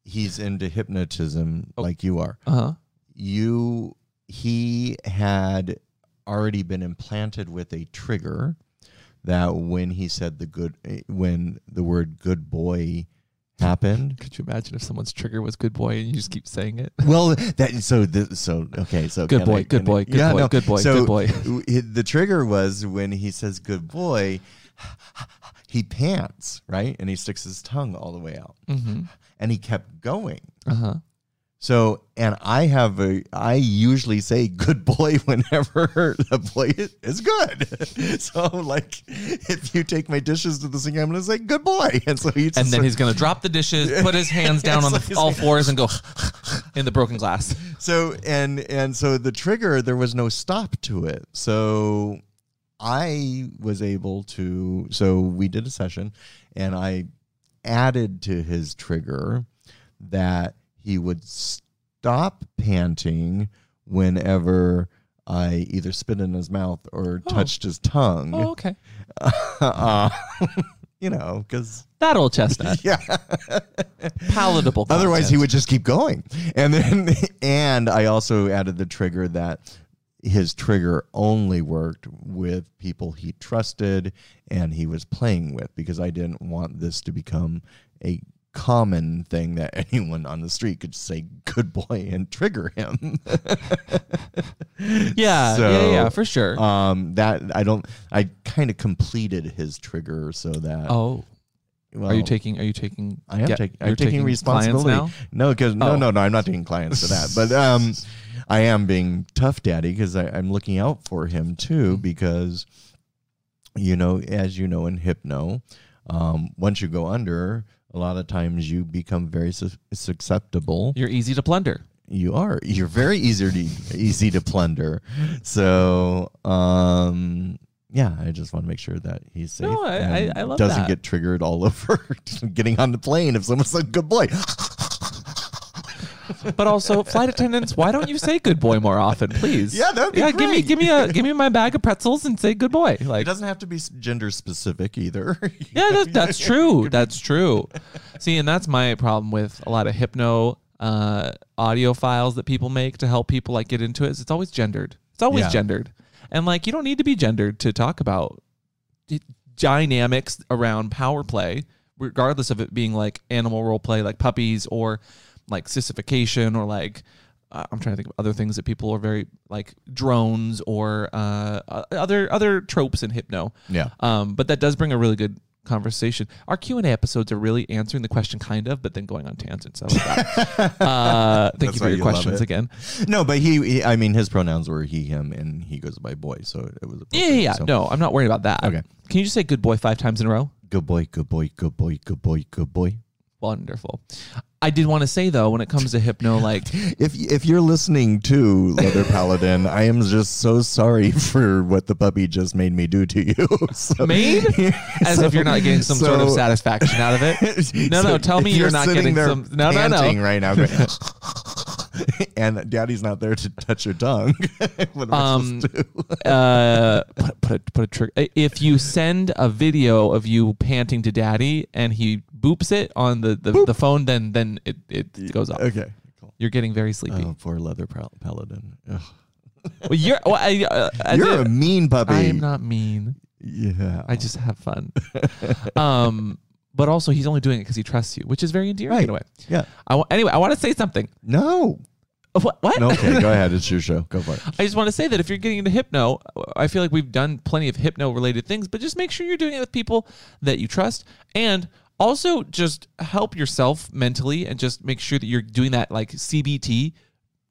He's into hypnotism Oh. like you are. Uh huh. You he had already been implanted with a trigger that when he said the good when the word good boy happened Could you imagine if someone's trigger was good boy and you just keep saying it? <laughs> well that so the, so okay so Good boy, I- good boy, I- good boy, good boy, so good boy. <laughs> the trigger was when he says good boy he pants right and he sticks his tongue all the way out Mm-hmm. and he kept going Uh huh. So, and I have a, I usually say good <laughs> boy whenever the boy is, good. <laughs> So, like, if you take my dishes to the sink, I'm going to say good boy. <laughs> And so he and then he's gonna drop the dishes, put his hands down on So the all fours, and go in the broken glass. so, and, and so the trigger, there was no stop to it. So I was able to, so we did a session and I added to his trigger that he would stop panting whenever I either spit in his mouth or Oh. touched his tongue. Oh, okay. <laughs> Uh, <laughs> you know, because That old chestnut, <laughs> yeah. palatable. Otherwise, he would just keep going. And then, and I also added the trigger that his trigger only worked with people he trusted and he was playing with because I didn't want this to become a common thing that <laughs> anyone on the street could say good boy and trigger him. <laughs> Yeah, yeah, So, yeah, for sure. um that I don't I kind of completed his trigger so that oh, well, are you taking? Are you taking? I am get- taking. I'm you're taking clients responsibility. now? No, because no, Oh. no, no. I'm not taking clients for that. But <laughs> um, I am being tough, daddy, because I'm looking out for him too. Mm-hmm. Because you know, as you know, in hypno, um, once you go under, a lot of times you become very sus- susceptible. You're easy to plunder. You are. You're very easy to easy to plunder. So, um, yeah, I just want to make sure that he's safe. No, I- and I- I love doesn't that. get triggered all <laughs> over getting on the plane if someone said good boy. <laughs> But also, flight attendants, why don't you say "good boy" more often, please? Yeah, that'd be yeah. Give me, great. give me a, give me my bag of pretzels and say "good boy." Like, It doesn't have to be gender specific either. <laughs> yeah, that, that's true. That's true. See, and that's my problem with a lot of hypno uh, audio files that people make to help people like get into it. Is it's always gendered. It's always Yeah. gendered, and like you don't need to be gendered to talk about d- dynamics around power play, regardless of it being like animal role play, like puppies, or like sissification, or like uh, I'm trying to think of other things that people are very like drones or uh, other other tropes in hypno. Yeah. Um, but that does bring a really good conversation. Our Q and A episodes are really answering the question, kind of, but then going on tangents. I like that. <laughs> uh, thank That's you for your you questions again. No, but he, he- I mean, his pronouns were he, him, and he goes by boy. So it was. Yeah, yeah, yeah. so- No, I'm not worried about that. Okay. Can you just say "good boy" five times in a row? Good boy, good boy, good boy, good boy, good boy. Wonderful. I did want to say though, when it comes to hypno, <laughs> like If if you're listening to Leather Paladin, I am just so sorry for what the puppy just made me do to you. <laughs> So- Made? <laughs> as if you're not getting some sort of satisfaction out of it. No, no, tell me you're not getting some- no, no, no. panting right now, and Daddy's not there to touch your tongue. Um, uh, put, put a put a trigger. If you send a video of you panting to daddy and he boops it on the the, the phone, then then it, it goes off. Okay, cool. You're getting very sleepy. Oh, poor Leather Pal- Paladin. Ugh. Well, you're. Well, I, uh, I You're did- a mean puppy. I am not mean. Yeah. I just have fun. <laughs> um, but also he's only doing it because he trusts you, which is very endearing Right. in a way. yeah. I wa- anyway, I want to say something. No. What? what? No. Okay. go ahead. It's your <laughs> show. Go for it. I just want to say that if you're getting into hypno, I feel like we've done plenty of hypno related things, but just make sure you're doing it with people that you trust and also just help yourself mentally and just make sure that you're doing that like CBT,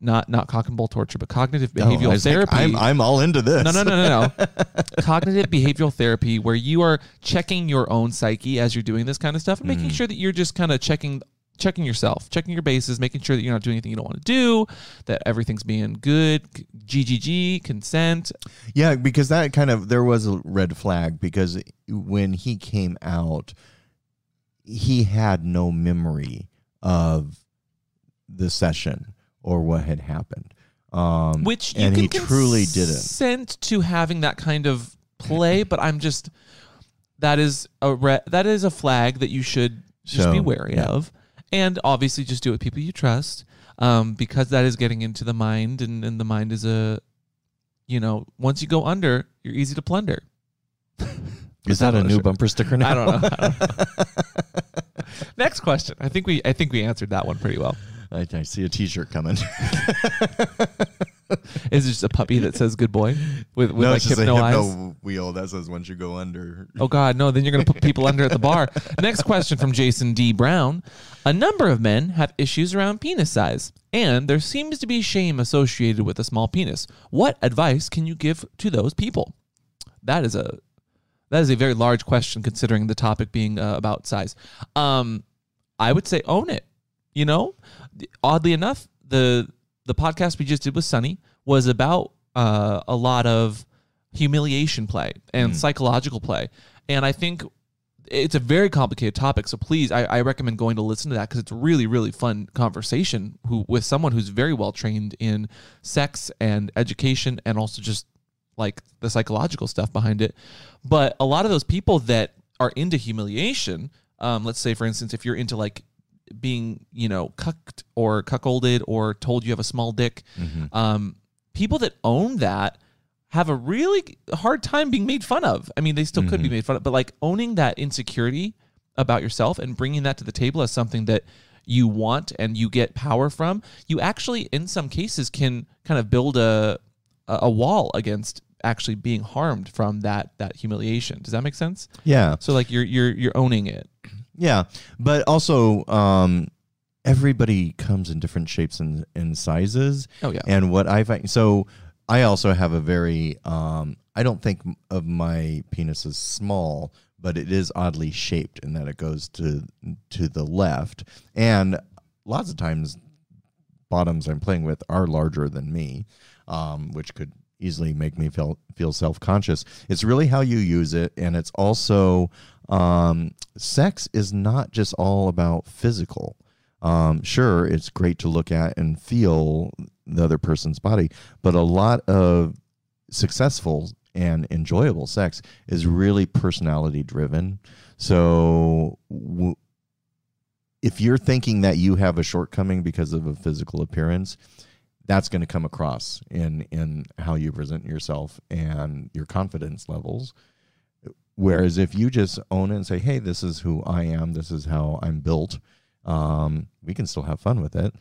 not not cock and ball torture, but cognitive behavioral therapy. I'm I'm all into this. no, no, no, no, no. <laughs> Cognitive behavioral therapy, where you are checking your own psyche as you're doing this kind of stuff and making mm. sure that you're just kind of checking checking yourself, checking your bases, making sure that you're not doing anything you don't want to do, that everything's being good, GGG, consent. Yeah, because that kind of there was a red flag because when he came out, he had no memory of the session or what had happened. Um, which you and can he truly didn't. consent to having that kind of play, <clears throat> but I'm just that is a re- that is a flag that you should just So, be wary yeah. of, and obviously just do it with people you trust, um, because that is getting into the mind, and, and the mind is a, you know, once you go under, you're easy to plunder. <laughs> Is that a new sure. bumper sticker now? I don't know. I don't know. <laughs> Next question. I think we I think we answered that one pretty well. I, I see a T-shirt coming. <laughs> Is it just a puppy that says "good boy" with with no, like just a hypno eyes? wheel that says once you go under. Oh God, no! Then you're going to put people under at the bar. <laughs> Next question from Jason D. Brown: A number of men have issues around penis size. and there seems to be shame associated with a small penis. What advice can you give to those people? That is a that is a very large question considering the topic being uh, about size. Um, I would say own it. You know, oddly enough, the the podcast we just did with Sunny was about uh, a lot of humiliation play and psychological play, and I think it's a very complicated topic. So please, I, I recommend going to listen to that because it's a really really fun conversation who with someone who's very well trained in sex and education and also just like the psychological stuff behind it. But a lot of those people that are into humiliation, um, let's say for instance, if you're into like being, you know, cucked or cuckolded or told you have a small dick, um, people that own that have a really hard time being made fun of. I mean, they still could be made fun of, but like owning that insecurity about yourself and bringing that to the table as something that you want and you get power from, you actually, in some cases, can kind of build a a a wall against actually being harmed from that that humiliation. Does that make sense? Yeah. So like you're you're you're owning it. Yeah, but also um, everybody comes in different shapes and, and sizes. Oh, yeah. And what I find so I also have a very um, I don't think of my penis as small, but it is oddly shaped in that it goes to to the left, and lots of times bottoms I'm playing with are larger than me, um, which could easily make me feel feel self conscious. It's really how you use it, and it's also um, sex is not just all about physical. Um, sure, it's great to look at and feel the other person's body, but a lot of successful and enjoyable sex is really personality driven. So w- if you're thinking that you have a shortcoming because of a physical appearance, that's going to come across in in how you present yourself and your confidence levels. Whereas if you just own it and say, "Hey, this is who I am. This is how I'm built," um, we can still have fun with it.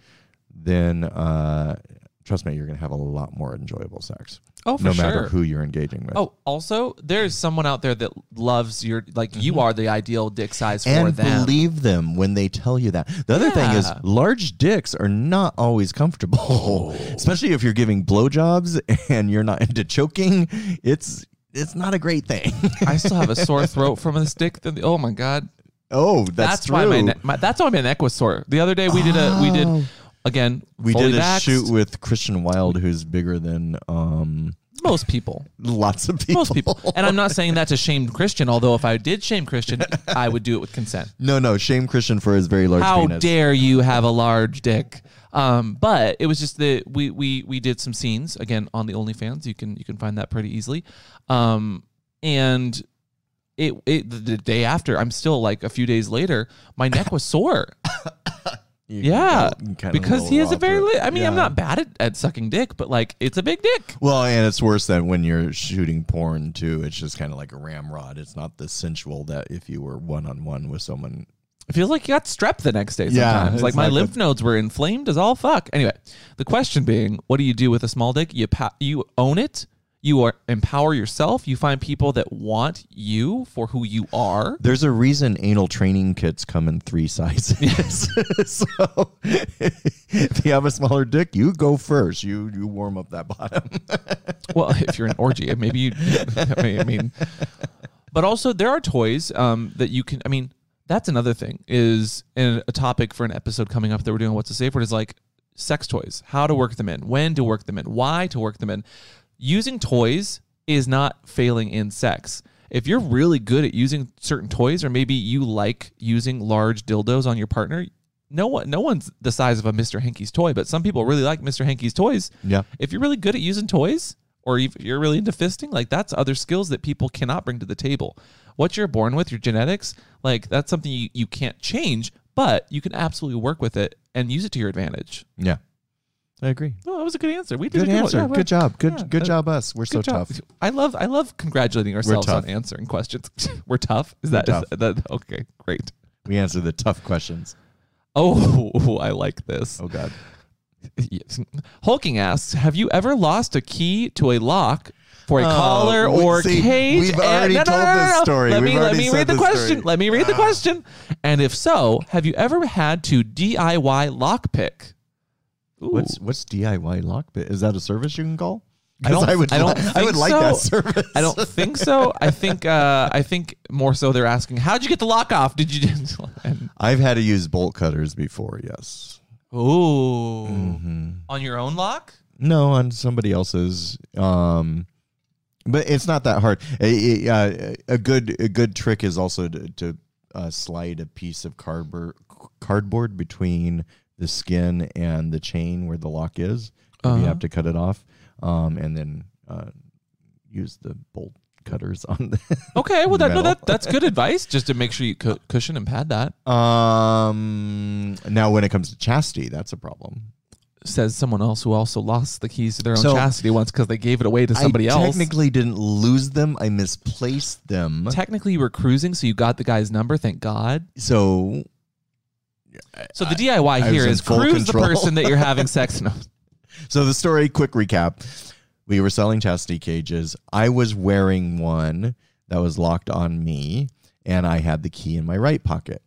Then, uh, trust me, you're going to have a lot more enjoyable sex. Oh, for no sure. matter who you're engaging with. Oh, also, there's someone out there that loves your like you are the ideal dick size for Mm-hmm. and them. believe them when they tell you that. The other thing is, large dicks are not always comfortable, Oh. <laughs> especially if you're giving blowjobs and you're not into choking. It's it's not a great thing. I still have a <laughs> sore throat from a stick. That, oh my god, oh, that's, true. why my, ne- my that's why my neck was sore. The other day we did a we did again we did a vaxxed. shoot with Christian Wilde, who's bigger than um, most people. lots of people. Most people. And I'm not saying that to shame Christian, although if I did shame Christian, I would do it with consent. <laughs> no, no, shame Christian for his very large penis. How penis. dare you have a large dick? Um, but it was just that we we we did some scenes again on the OnlyFans. You can you can find that pretty easily. Um, and it it the day after, I'm still like a few days later, my neck was sore. <laughs> You Yeah, go- you kinda because he has a very. Li- I mean, I'm not bad at, at sucking dick, but like it's a big dick. Well, and it's worse than when you're shooting porn too. It's just kind of like a ramrod. It's not the sensual that if you were one on one with someone. It feels like you got strep the next day. Yeah, Sometimes, it's like my like lymph what- nodes were inflamed as all fuck. Anyway, the question being, what do you do with a small dick? You pa- you own it. You are empower yourself. You find people that want you for who you are. There's a reason anal training kits come in three sizes. <laughs> <laughs> so if you have a smaller dick, you go first. You you warm up that bottom. <laughs> well, if you're an orgy, maybe you. I mean, I mean, but also there are toys um, that you can. I mean, that's another thing. Is in a topic for an episode coming up that we're doing. What's a safe word is like sex toys. How to work them in. When to work them in. Why to work them in. Using toys is not failing in sex. If you're really good at using certain toys, or maybe you like using large dildos on your partner, no one, no one's the size of a Mr. Hankey's toy, but some people really like Mr. Hankey's toys yeah. if you're really good at using toys or if you're really into fisting, like that's other skills that people cannot bring to the table. What you're born with, your genetics, like that's something you, you can't change, but you can absolutely work with it and use it to your advantage. Yeah. I agree. Well, that was a good answer. We did Good a good answer. Yeah, good job. Good yeah, good uh, job us. We're so job. tough. I love I love congratulating ourselves on answering questions. <laughs> We're tough. Is that, We're is that okay? Great. We answer the tough questions. Oh, <laughs> I like this. Oh god. Yes. Hulking asks, "Have you ever lost a key to a lock for a Oh, collar or see, cait?" we've And- already no, no, told no, no, this no. story. Let We've me let me read the question. story. Let me read the question. And if so, have you ever had to DIY lockpick? What's what's DIY lock bit? Is that a service you can call? I don't- I would. I don't li- <laughs> I would like so. that service. I don't think so. I think uh, I think more so they're asking, how'd you get the lock off? Did you? <laughs> I've had to use bolt cutters before. Yes. ooh, Mm-hmm. on your own lock? No, on somebody else's. Um, but it's not that hard. A, a, uh, a good a good trick is also to, to uh, slide a piece of cardboard cardboard between the skin and the chain where the lock is. Uh-huh. You have to cut it off, um, and then uh, use the bolt cutters on the. <laughs> Okay, well that no, that that's good advice. Just to make sure you cu- cushion and pad that. um. Now, when it comes to chastity, that's a problem. Says someone else who also lost the keys to their own So- chastity once because they gave it away to somebody else. I else. technically didn't lose them. I misplaced them. Technically, you were cruising, so you got the guy's number. Thank God. so So the DIY I here was in is full cruise control. the person that you're having <laughs> sex. No. So the story, quick recap. We were selling chastity cages. I was wearing one that was locked on me, and I had the key in my right pocket.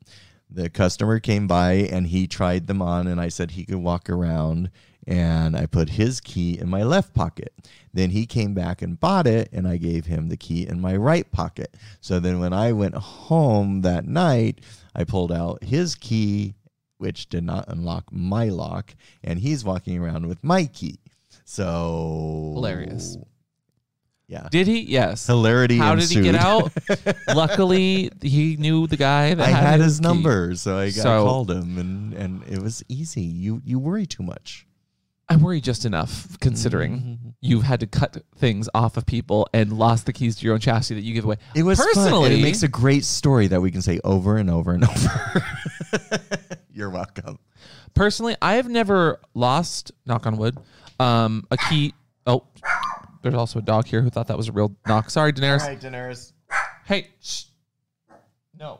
The customer came by and he tried them on, and I said he could walk around, and I put his key in my left pocket. Then he came back and bought it, and I gave him the key in my right pocket. So then when I went home that night, I pulled out his key, which did not unlock my lock, and he's walking around with my key. So Hilarious. Yeah. Did he? Yes. Hilarity How did he get out? <laughs> Luckily, he knew the guy that I had his key. number, so I, got, So- called him, and and it was easy. You you worry too much. I worry just enough, considering Mm-hmm. you've had to cut things off of people and lost the keys to your own chassis that you give away. It was fun, and personally. it makes a great story that we can say over and over and <laughs> over. You're welcome. personally, I have never lost. Knock on wood. Um, a key. Oh, there's also a dog here who thought that was a real knock. Sorry, Daenerys. Daenerys. Hey, shh. no.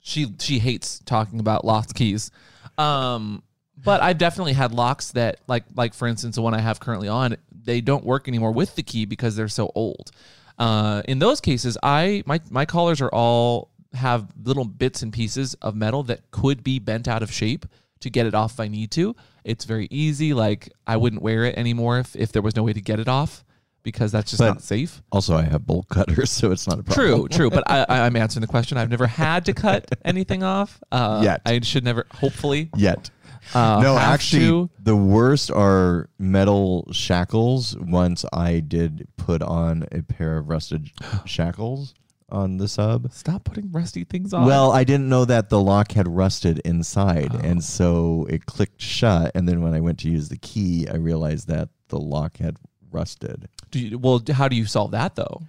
She she hates talking about lost keys. Um, but I've definitely had locks that like like for instance the one I have currently on, they don't work anymore with the key because they're so old. Uh, in those cases, I my my collars are all have little bits and pieces of metal that could be bent out of shape to get it off if I need to. It's very easy. Like I wouldn't wear it anymore if, if there was no way to get it off because that's just But- not safe. Also, I have bolt cutters, <laughs> so it's not a problem. True, true. But I, I'm answering the question. I've never had to cut anything off. Uh, Yet. I should never, hopefully. Yet. Uh, no, actually, to. the worst are metal shackles. Once I did put on a pair of rusted shackles on the sub. Stop putting rusty things on. Well, I didn't know that the lock had rusted inside, Oh. and so it clicked shut. And then when I went to use the key, I realized that the lock had rusted. do you, well, how do you solve that though?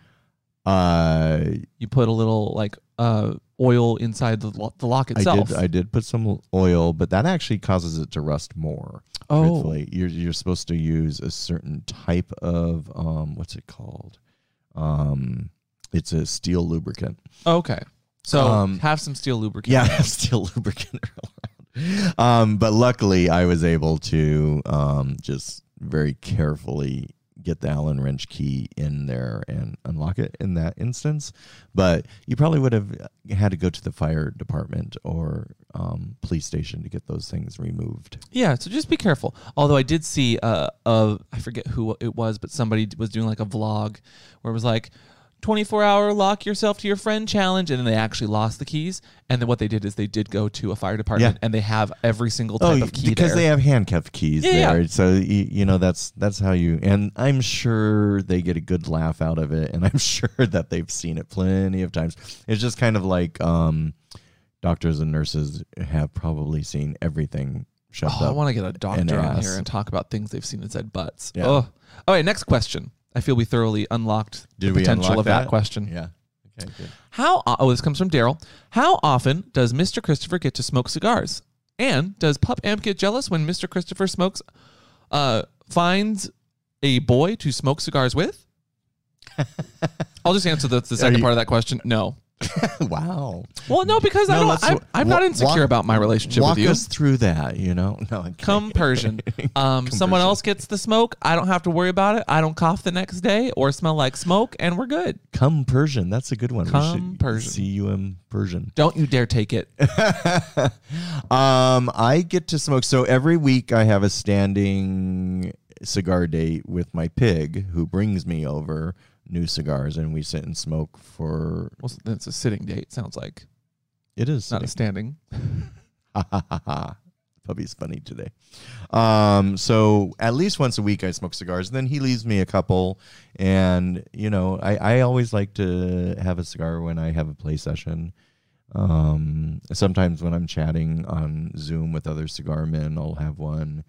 Uh, You put a little like uh, oil inside the, lo- the lock I itself. did. I did put some oil, but that actually causes it to rust more. Oh. truthfully. you're you're supposed to use a certain type of um, what's it called? Um, it's a steel lubricant. okay. So Um, have some steel lubricant. Yeah, <laughs> steel lubricant <laughs> around. Um, but luckily, I was able to um, just very carefully get the Allen wrench key in there and unlock it in that instance. But you probably would have had to go to the fire department or um, police station to get those things removed. Yeah, so just be careful. Although I did see uh I forget who it was, but somebody was doing like a vlog where it was like 24 hour lock yourself to your friend challenge and then they actually lost the keys and then what they did is they did go to a fire department Yeah. and they have every single type of key Oh, because there. they have handcuffed keys Yeah, yeah. there. So you, you know that's that's how you. And I'm sure they get a good laugh out of it, and <laughs> I'm sure that they've seen it plenty of times. It's just kind of like um, doctors and nurses have probably seen everything shoved Oh, I want to get a doctor on here and talk about things they've seen inside butts. Yeah. Oh. All right, next question. I feel we thoroughly unlocked Did the potential of that, that? question. yeah. Okay. Good. How oh this comes from Daryl. How often does Mr. Christopher get to smoke cigars? And does Pup Amp get jealous when Mr. Christopher smokes uh finds a boy to smoke cigars with? <laughs> I'll just answer the, the second you- part of that question. No. <laughs> wow. Well, no, because I don't, I, am not insecure walk- about my relationship Walk with you. us through that, you know? <laughs> No, I'm. Come Persian. <laughs> Um, someone Persian. else gets the smoke. I don't have to worry about it. I don't cough the next day or smell like smoke, and we're good. Come Persian. That's a good one. We Come should Persian. See you in Persian. Don't you dare take it. um, I get to smoke. So every week I have a standing cigar date with my pig who brings me over new cigars and we sit and smoke for Well, it's a sitting date. Sounds like it is not a standing. Ha ha ha ha. Puppy's funny today. Um, so at least once a week I smoke cigars. And then he leaves me a couple. And, you know, I, I always like to have a cigar when I have a play session. Um, sometimes when I'm chatting on Zoom with other cigar men, I'll have one.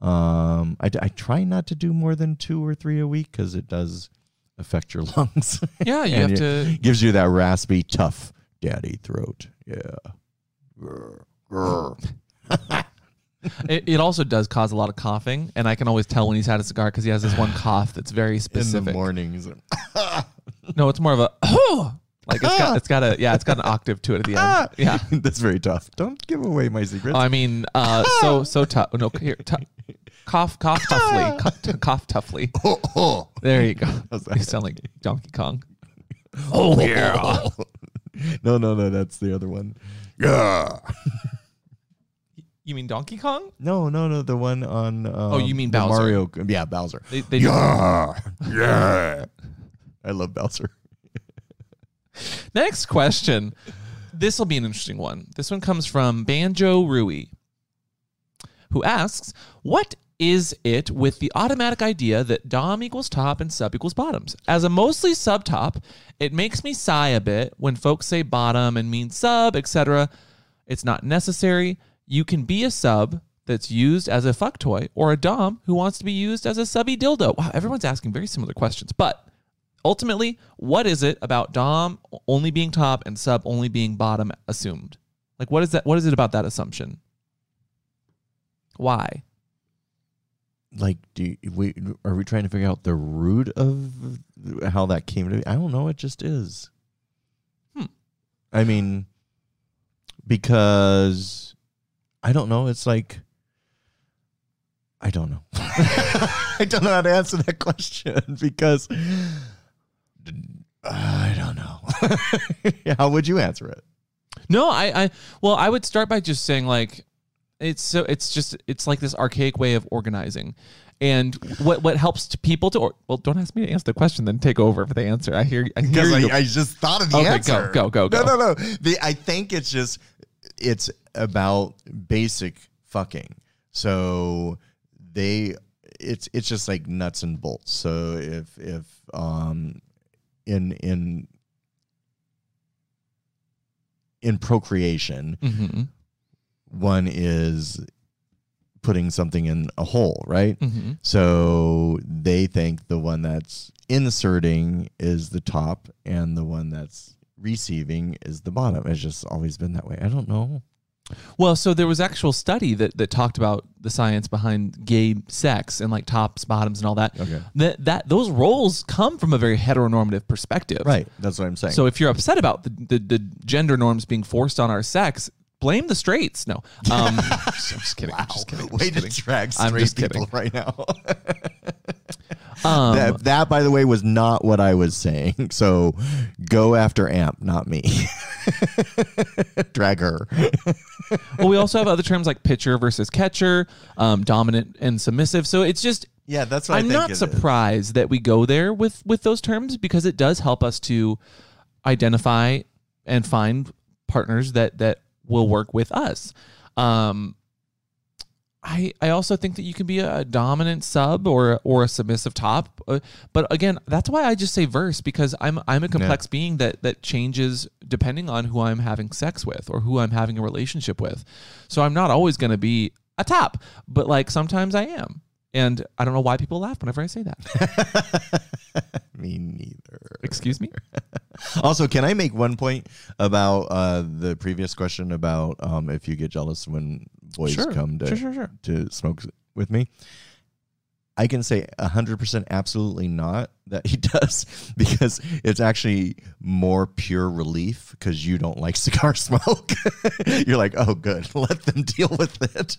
Um, I, I try not to do more than two or three a week because it does affect your <laughs> lungs. Yeah, you have to. gives you that raspy, tough daddy throat. Yeah. Grr, grr. It, it also does cause a lot of coughing, and I can always tell when he's had a cigar because he has this one <sighs> cough that's very specific. In the mornings. <laughs> No, it's more of a oh. <laughs> <gasps> like it's got it's got a yeah it's got an octave to it at the end. Yeah. That's very tough. Don't give away my secrets. I mean, uh, so so tough. No, here, tou- <laughs> cough, cough toughly, <laughs> cough, t- cough toughly. oh, oh. There you go. You sound like Donkey Kong. Oh <laughs> yeah. no, no, no. That's the other one. Yeah. You mean Donkey Kong? No, no, no. The one on. Um, Oh, you mean the Bowser. Mario. Yeah, Bowser. They, they Yeah. yeah. I love Bowser. Next question. This will be an interesting one. This one comes from Banjo Rui, who asks, What is it with the automatic idea that Dom equals top and sub equals bottoms? As a mostly sub top, it makes me sigh a bit when folks say bottom and mean sub, etc. It's not necessary. You can be a sub that's used as a fuck toy or a Dom who wants to be used as a subby dildo. Wow, everyone's asking very similar questions. But ultimately, what is it about Dom only being top and sub only being bottom assumed? Like what is that what is it about that assumption? Why? Like, do you, we are we trying to figure out the root of how that came to? Be? I don't know. It just is. Hmm. I mean, because I don't know. It's like I don't know. <laughs> I don't know how to answer that question <laughs> because I don't know. <laughs> how would you answer it? No, I, I well, I would start by just saying like it's so it's just it's like this archaic way of organizing. And what what helps to people to or, well, don't ask me to answer the question, then take over for the answer. I hear I hear you. I, I just thought of the Okay, go, answer. go, go, go. No, no, no. The, I think it's just it's about basic fucking. So they it's it's just like nuts and bolts. So if if um in in in procreation, Mhm, one is putting something in a hole, right? mhm. So they think the one that's inserting is the top and the one that's receiving is the bottom. It's just always been that way. I don't know. Well, so there was actual study that, that talked about the science behind gay sex and like tops, bottoms, and all that. Okay. That that those roles come from a very heteronormative perspective. Right. That's what I'm saying. So if you're upset about the, the, the gender norms being forced on our sex, blame the straights. No, um, <laughs> I'm just kidding. I'm just kidding. I'm Way just to kidding. drag straight people kidding. right now. Um, that, that, by the way, was not what I was saying. <laughs> So go after Amp, not me. <laughs> drag her. well, we also have other terms like pitcher versus catcher, um, dominant and submissive. So it's just Yeah, that's what I I'm think not it is. surprised that we go there with with those terms because it does help us to identify and find partners that that will work with us. Um, I I also think that you can be a dominant sub or or a submissive top, uh, but again, that's why I just say verse because I'm I'm a complex being that that changes depending on who I'm having sex with or who I'm having a relationship with. So I'm not always going to be a top, but like sometimes I am. And I don't know why people laugh whenever I say that. <laughs> Me neither. Excuse me? <laughs> Also, can I make one point about uh, the previous question about um, if you get jealous when boys Sure. come to Sure, sure, to smoke with me? I can say 100% absolutely not that he <laughs> does because it's actually more pure relief because you don't like cigar smoke. You're like, oh, good. Let them deal with it.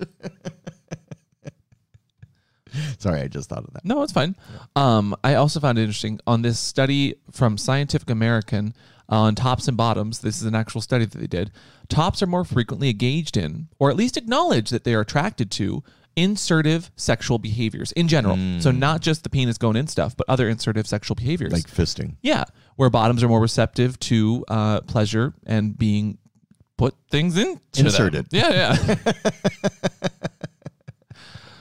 <laughs> Sorry, I just thought of that. No, it's fine. Um, I also found it interesting on this study from Scientific American on tops and bottoms. This is an actual study that they did. Tops are more frequently engaged in, or at least acknowledge that they are attracted to, insertive sexual behaviors in general. So not just the penis going in stuff, but other insertive sexual behaviors. Like fisting. yeah, where bottoms are more receptive to uh, pleasure and being put things in Inserted. Yeah, yeah. <laughs> <laughs>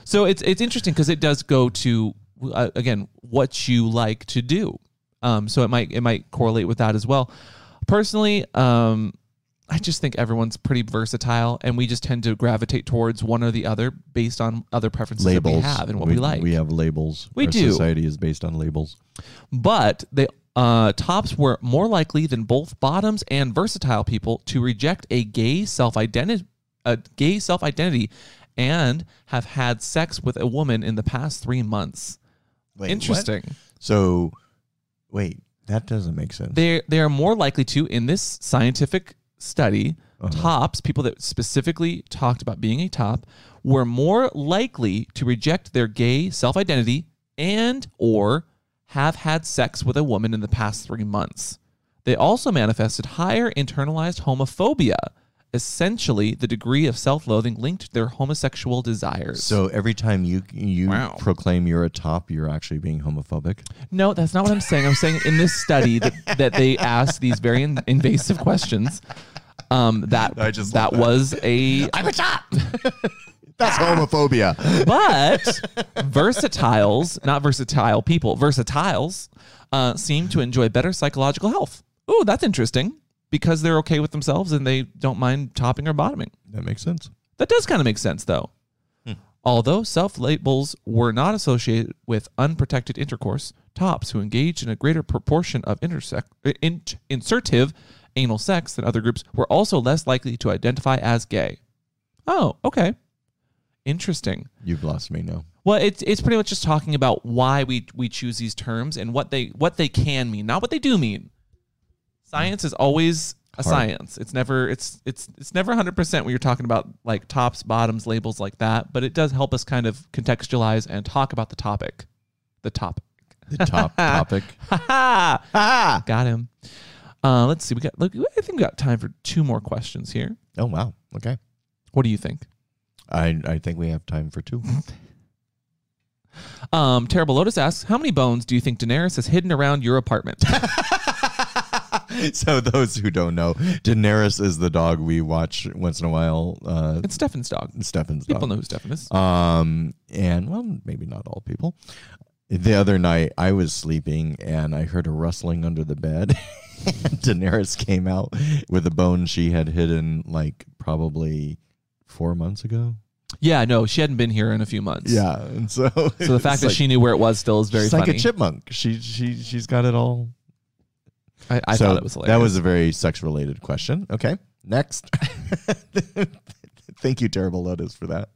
so it's it's interesting because it does go to uh, again what you like to do. Um, so it might it might correlate with that as well. Personally, um, I just think everyone's pretty versatile, and we just tend to gravitate towards one or the other based on other preferences Labels. that we have and what we, like. We have labels. We Our do. Society is based on labels. but they uh, tops were more likely than both bottoms and versatile people to reject a gay self identity, a gay self identity, and have had sex with a woman in the past three months. Wait, Interesting. what? So, wait, that doesn't make sense. They they are more likely to in this scientific study. Uh-huh. Tops, people that specifically talked about being a top, were more likely to reject their gay self identity and or have had sex with a woman in the past three months. They also manifested higher internalized homophobia, essentially the degree of self-loathing linked to their homosexual desires. so every time you you Wow. proclaim you're a top, you're actually being homophobic. No, that's not what I'm saying. I'm saying in this study that, that they asked these very in- invasive questions. Um, that I just that love that. was a I'm a top. <laughs> That's homophobia. but versatiles, not versatile people, versatiles uh, seem to enjoy better psychological health. Ooh, that's interesting because they're okay with themselves and they don't mind topping or bottoming. That makes sense. That does kind of make sense, though. Although self labels were not associated with unprotected intercourse, tops who engaged in a greater proportion of intersec- uh, in- insertive anal sex than other groups were also less likely to identify as gay. Oh, okay. Interesting. You've lost me now. Well, it's it's pretty much just talking about why we we choose these terms and what they what they can mean, not what they do mean. Science is always a Hard. science. It's never it's it's it's never 100% when you're talking about like tops, bottoms, labels like that, but it does help us kind of contextualize and talk about the topic. The topic. The top <laughs> topic. Ha <laughs> Ah. Got him. Uh, let's see. We got look I think we got time for two more questions here. Oh wow. Okay. What do you think? I I think we have time for two. <laughs> Um, Terrible Lotus asks, "How many bones do you think Daenerys has hidden around your apartment?" <laughs> so those who don't know, Daenerys is the dog we watch once in a while. Uh, it's Stefan's dog. Stefan's dog. People dog. know who Stefan is. Um, and well, maybe not all people. The other night, I was sleeping and I heard a rustling under the bed. <laughs> Daenerys came out with a bone she had hidden like probably four months ago. Yeah, no, she hadn't been here in a few months. Yeah, and so So the <laughs> fact that she knew where it was still is very she's funny. like a chipmunk. She she she's got it all. I, I So thought it was hilarious. That was a very sex related question. Okay, next. <laughs> Thank you, Terrible Lotus, for that.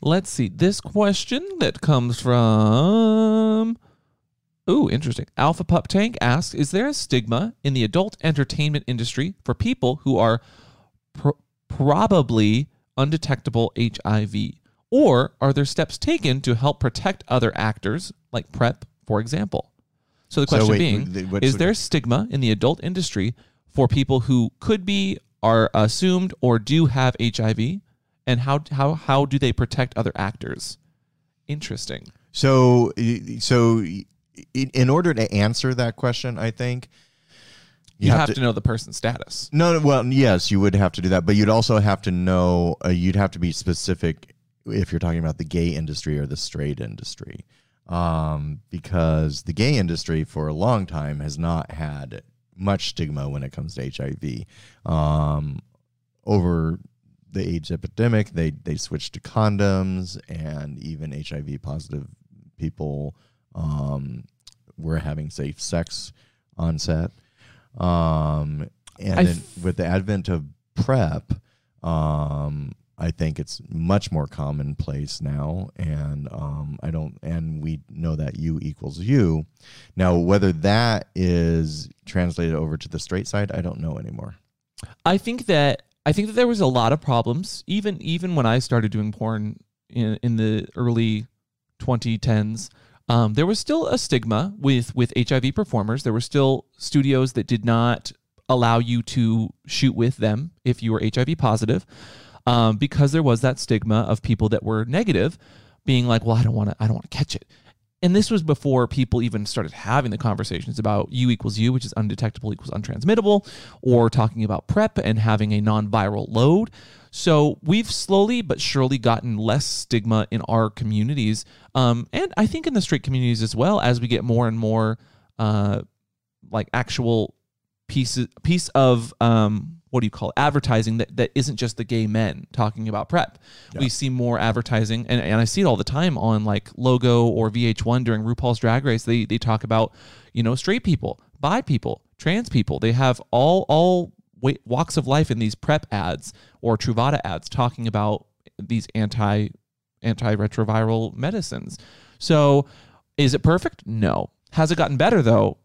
Let's see. This question that comes from. Ooh, interesting. Alpha Pup Tank asks Is there a stigma in the adult entertainment industry for people who are pro- probably undetectable HIV? Or are there steps taken to help protect other actors, like PrEP, for example? So the So question wait, being th- what's Is the- there stigma in the adult industry for people who could be, are assumed, or do have HIV? And how, how, how do they protect other actors? Interesting. So, so in order to answer that question, I think You, have, to, know the person's status. No, no, well, yes, you would have to do that, but you'd also have to know. Uh, you'd have to be specific if you're talking about the gay industry or the straight industry, um, because the gay industry for a long time has not had much stigma when it comes to HIV. Um, over the AIDS epidemic, they they switched to condoms, and even HIV positive people um, were having safe sex on set. Um, and then f- with the advent of PrEP, um, I think it's much more commonplace now, and um, I don't, and we know that U equals U. Now, whether that is translated over to the straight side, I don't know anymore. I think that I think that there was a lot of problems even even when I started doing porn in in the early 2010s. Um, there was still a stigma with with HIV performers. There were still studios that did not allow you to shoot with them if you were HIV positive, um, because there was that stigma of people that were negative, being like, "Well, I don't want to, I don't want to catch it." And this was before people even started having the conversations about U equals U, which is undetectable equals untransmittable, or talking about PrEP and having a non viral load. So we've slowly but surely gotten less stigma in our communities, um, and I think in the straight communities as well, as we get more and more uh, like actual pieces piece of um, what do you call it? advertising that, that isn't just the gay men talking about prep. We see more advertising, and, and I see it all the time on like Logo or VH1 during RuPaul's Drag Race. They they talk about you know straight people, bi people, trans people. They have all all walks of life in these prep ads or Truvada ads talking about these anti antiretroviral medicines. So, is it perfect? No. Has it gotten better though?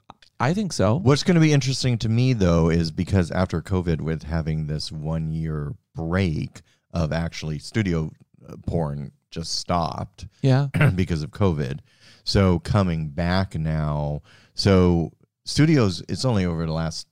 I think so. What's going to be interesting to me though is because after COVID, with having this one year break of actually studio uh, porn just stopped Yeah. <clears throat> because of COVID. So coming back now, so studios, it's only over the last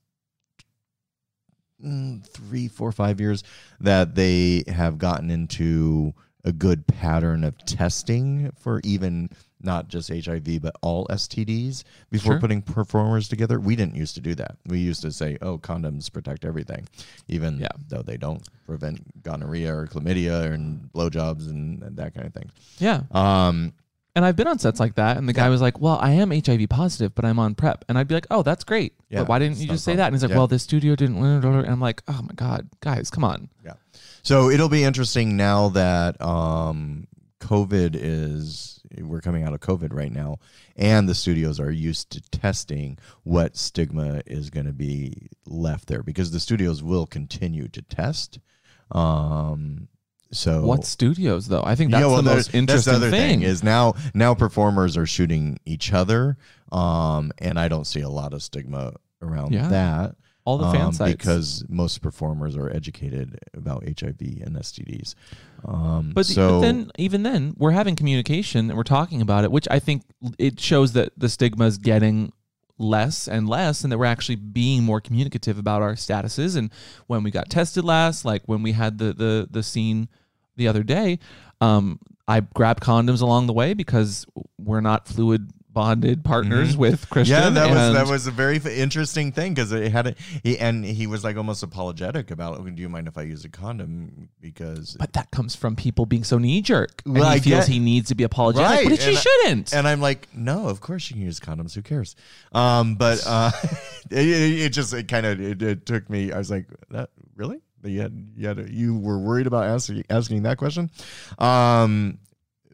mm, three, four, five years that they have gotten into a good pattern of testing for even not just HIV but all STDs before Sure. putting performers together. We didn't used to do that. We used to say, "Oh, condoms protect everything," even Yeah. though they don't prevent gonorrhea or chlamydia and blowjobs and, and that kind of thing. Yeah. Um, And I've been on sets like that, and the guy was like, "Well, I am HIV positive, but I'm on prep," and I'd be like, "Oh, that's great, Yeah, but why didn't you just say that?" And he's like, Yeah. "Well, this studio didn't," and I'm like, "Oh my god, guys, come on." Yeah. So it'll be interesting now that um, COVID is, we're coming out of COVID right now, and the studios are used to testing what stigma is going to be left there because the studios will continue to test. Um, so What studios though? I think that's Yeah, well, the most interesting the other thing. Is now now performers are shooting each other, um, and I don't see a lot of stigma around Yeah. that. All the fan um, sites. because most performers are educated about HIV and STDs. Um, But, so but then, even then, we're having communication and we're talking about it, which I think it shows that the stigma is getting less and less, and that we're actually being more communicative about our statuses. And when we got tested last, like when we had the the the scene the other day, um, I grabbed condoms along the way because we're not fluid bonded partners with Christian. Mm-hmm. yeah, that was that was a very interesting thing because it had a, he and he was like almost apologetic about. it. Do you mind if I use a condom? Because But that comes from people being so knee jerk. And Well, he I feels get- he needs to be apologetic, Right, but he shouldn't. And I'm like, no, of course you can use condoms. Who cares? Um, but uh, <laughs> it, it, just it kind of it, it took me. I was like, that really? You had, you had you were worried about asking asking that question. Um,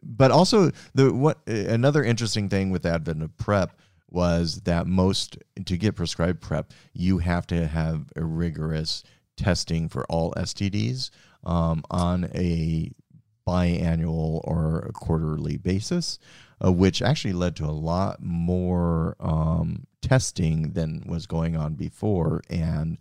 but also the what another interesting thing with the advent of prep was that most to get prescribed prep you have to have a rigorous testing for all STDs um, on a biannual or a quarterly basis, uh, which actually led to a lot more um, testing than was going on before. And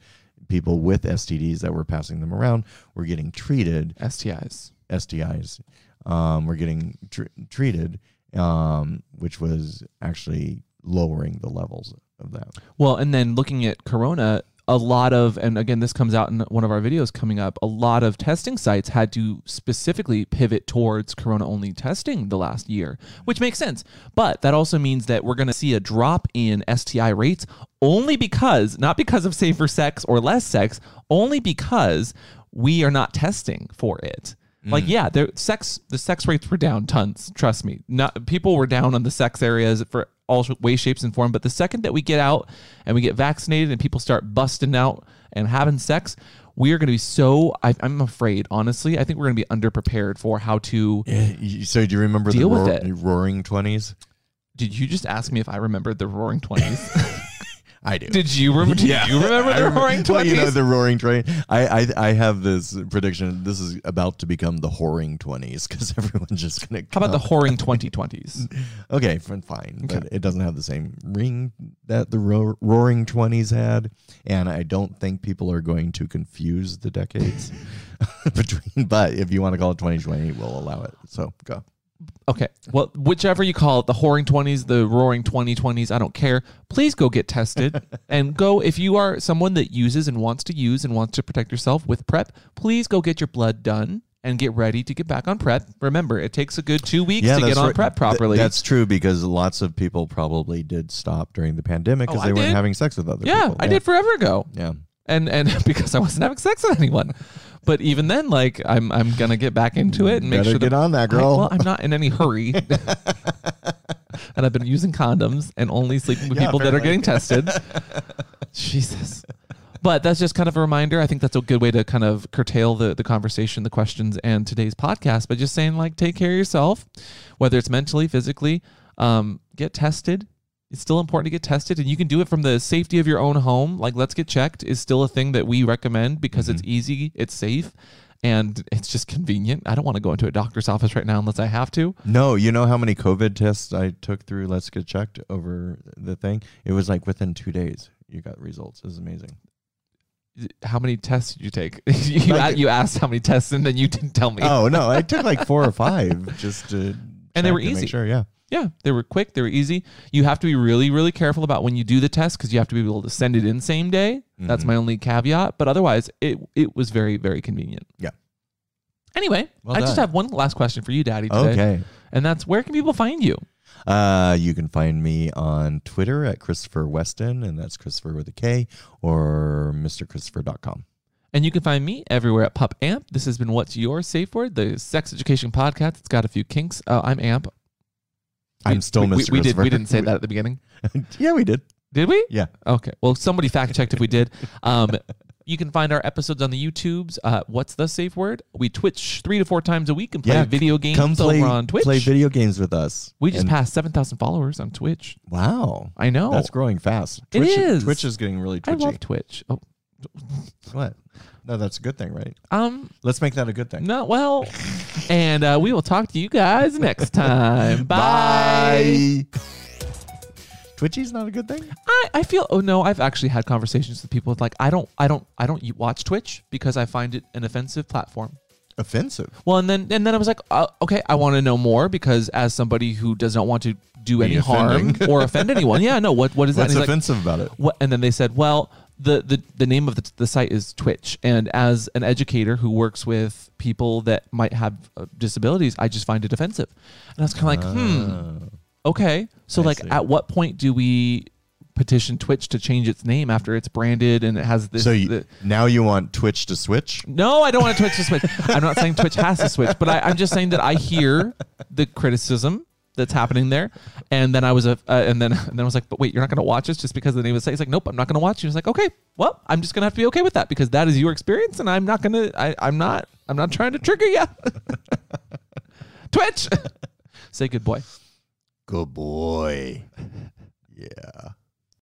people with STDs that were passing them around were getting treated, STIs. STIs um, were getting tr- treated, um, which was actually lowering the levels of that. Well, and then looking at Corona, a lot of, and again, this comes out in one of our videos coming up, a lot of testing sites had to specifically pivot towards Corona only testing the last year, which makes sense. But that also means that we're going to see a drop in STI rates only because, not because of safer sex or less sex, only because we are not testing for it. Like mm. yeah, there sex the sex rates were down tons. Trust me, not people were down on the sex areas for all ways, shapes, and form. But the second that we get out and we get vaccinated and people start busting out and having sex, we are going to be so. I, I'm afraid, honestly, I think we're going to be underprepared for how to. So do you remember Deal the with roar- it. roaring twenties? Did you just ask me if I remembered the Roaring Twenties? <laughs> I do. Did you remember? Do you remember the Roaring Well, you know Twenties? the Roaring Twenty. I, I I have this prediction. This is about to become the whoring twenties because <laughs> everyone's just gonna. How about the Whoring Twenty Twenties? <laughs> Okay, fine, fine, but it doesn't have the same ring that the ro- Roaring Twenties had, and I don't think people are going to confuse the decades <laughs> between. But if you want to call it twenty twenty, we'll allow it. So go. Okay. Well, whichever you call it, the whoring 20s, the roaring 2020s, I don't care. Please go get tested <laughs> and go. If you are someone that uses and wants to use and wants to protect yourself with PrEP, please go get your blood done and get ready to get back on PrEP. Remember, it takes a good two weeks to get on right. PrEP Th- properly. that's true because lots of people probably did stop during the pandemic because Oh, I they weren't did. having sex with other people. yeah. I did forever ago. Yeah. And and <laughs> because I wasn't having sex with anyone. But even then, like I'm I'm gonna get back into it and make Better sure get that on that, I- girl. well, I'm not in any hurry. <laughs> and I've been using condoms and only sleeping with Yeah, people that are getting tested. <laughs> Jesus. But that's just kind of a reminder. I think that's a good way to kind of curtail the, the conversation, the questions, and today's podcast by just saying, like, take care of yourself, whether it's mentally, physically, um, get tested. It's still important to get tested, and you can do it from the safety of your own home. Like, let's get checked is still a thing that we recommend because it's mm-hmm. easy, it's safe, and it's just convenient. I don't want to go into a doctor's office right now unless I have to. No, you know how many COVID tests I took through Let's Get Checked over the thing? It was like within two days you got results. It was amazing. How many tests did you take? <laughs> you, Like- you asked how many tests, and then you didn't tell me. Oh no, I <laughs> took like four or five just to And they were easy. Sure, yeah. Yeah, they were quick. They were easy. You have to be really, really careful about when you do the test because you have to be able to send it in same day. That's Mhm. my only caveat. But otherwise, it it was very, very convenient. Yeah. Anyway, Well I just have one last question for you, Daddy. Today, Okay. and that's where can people find you? Uh, you can find me on Twitter at Kristopher Weston, and that's Christopher with a K, or MrKristopher.com. And you can find me everywhere at Pup Amp. This has been What's Your Safe Word, the sex education podcast. It's got a few kinks. Uh, I'm Amp. I'm still we, Mr. We, we did. We didn't say that at the beginning. <laughs> yeah, we did. Did we? Yeah. Okay. Well, somebody fact checked if we did. Um, <laughs> you can find our episodes on the YouTubes. Uh, What's the safe word? We Twitch three to four times a week and play Yeah, video games Come play over on Twitch. play video games with us. we just passed seven thousand followers on Twitch. Wow, I know. that's growing fast. It Twitch, is. Twitch is getting really I love Twitch. Oh, <laughs> what? No, that's a good thing, right? um, Let's make that a good thing. no, well, <laughs> and uh, we will talk to you guys next time. <laughs> Bye. Bye. Twitchy's not a good thing. I, I feel oh no I've actually had conversations with people with like I don't I don't I don't watch Twitch because I find it an offensive platform. Offensive. Well, and then and then I was like, uh, okay, I want to know more because as somebody who does not want to do Be any harm or offend anyone, yeah, no, what what is that? What's And he's like, offensive about it? what? And then they said, well, the the the name of the, the site is Twitch, and as an educator who works with people that might have uh, disabilities, I just find it offensive. And I was kind of like, hmm, Uh, okay. So I like, see. at what point do we petition Twitch to change its name after it's branded and it has this? so you, the- now you want Twitch to switch? no, I don't want Twitch to switch. I'm not saying Twitch has to switch, but I, I'm just saying that I hear the criticism that's happening there, and then I was a, uh, and then <laughs> and then I was like, but wait, you're not going to watch this just because the name of the site? He's like, nope, I'm not going to watch. He was like, okay, well, I'm just going to have to be okay with that because that is your experience, and I'm not going to. I'm not. I'm not trying to trigger you. <laughs> Twitch, <laughs> say good boy. Good boy. Yeah.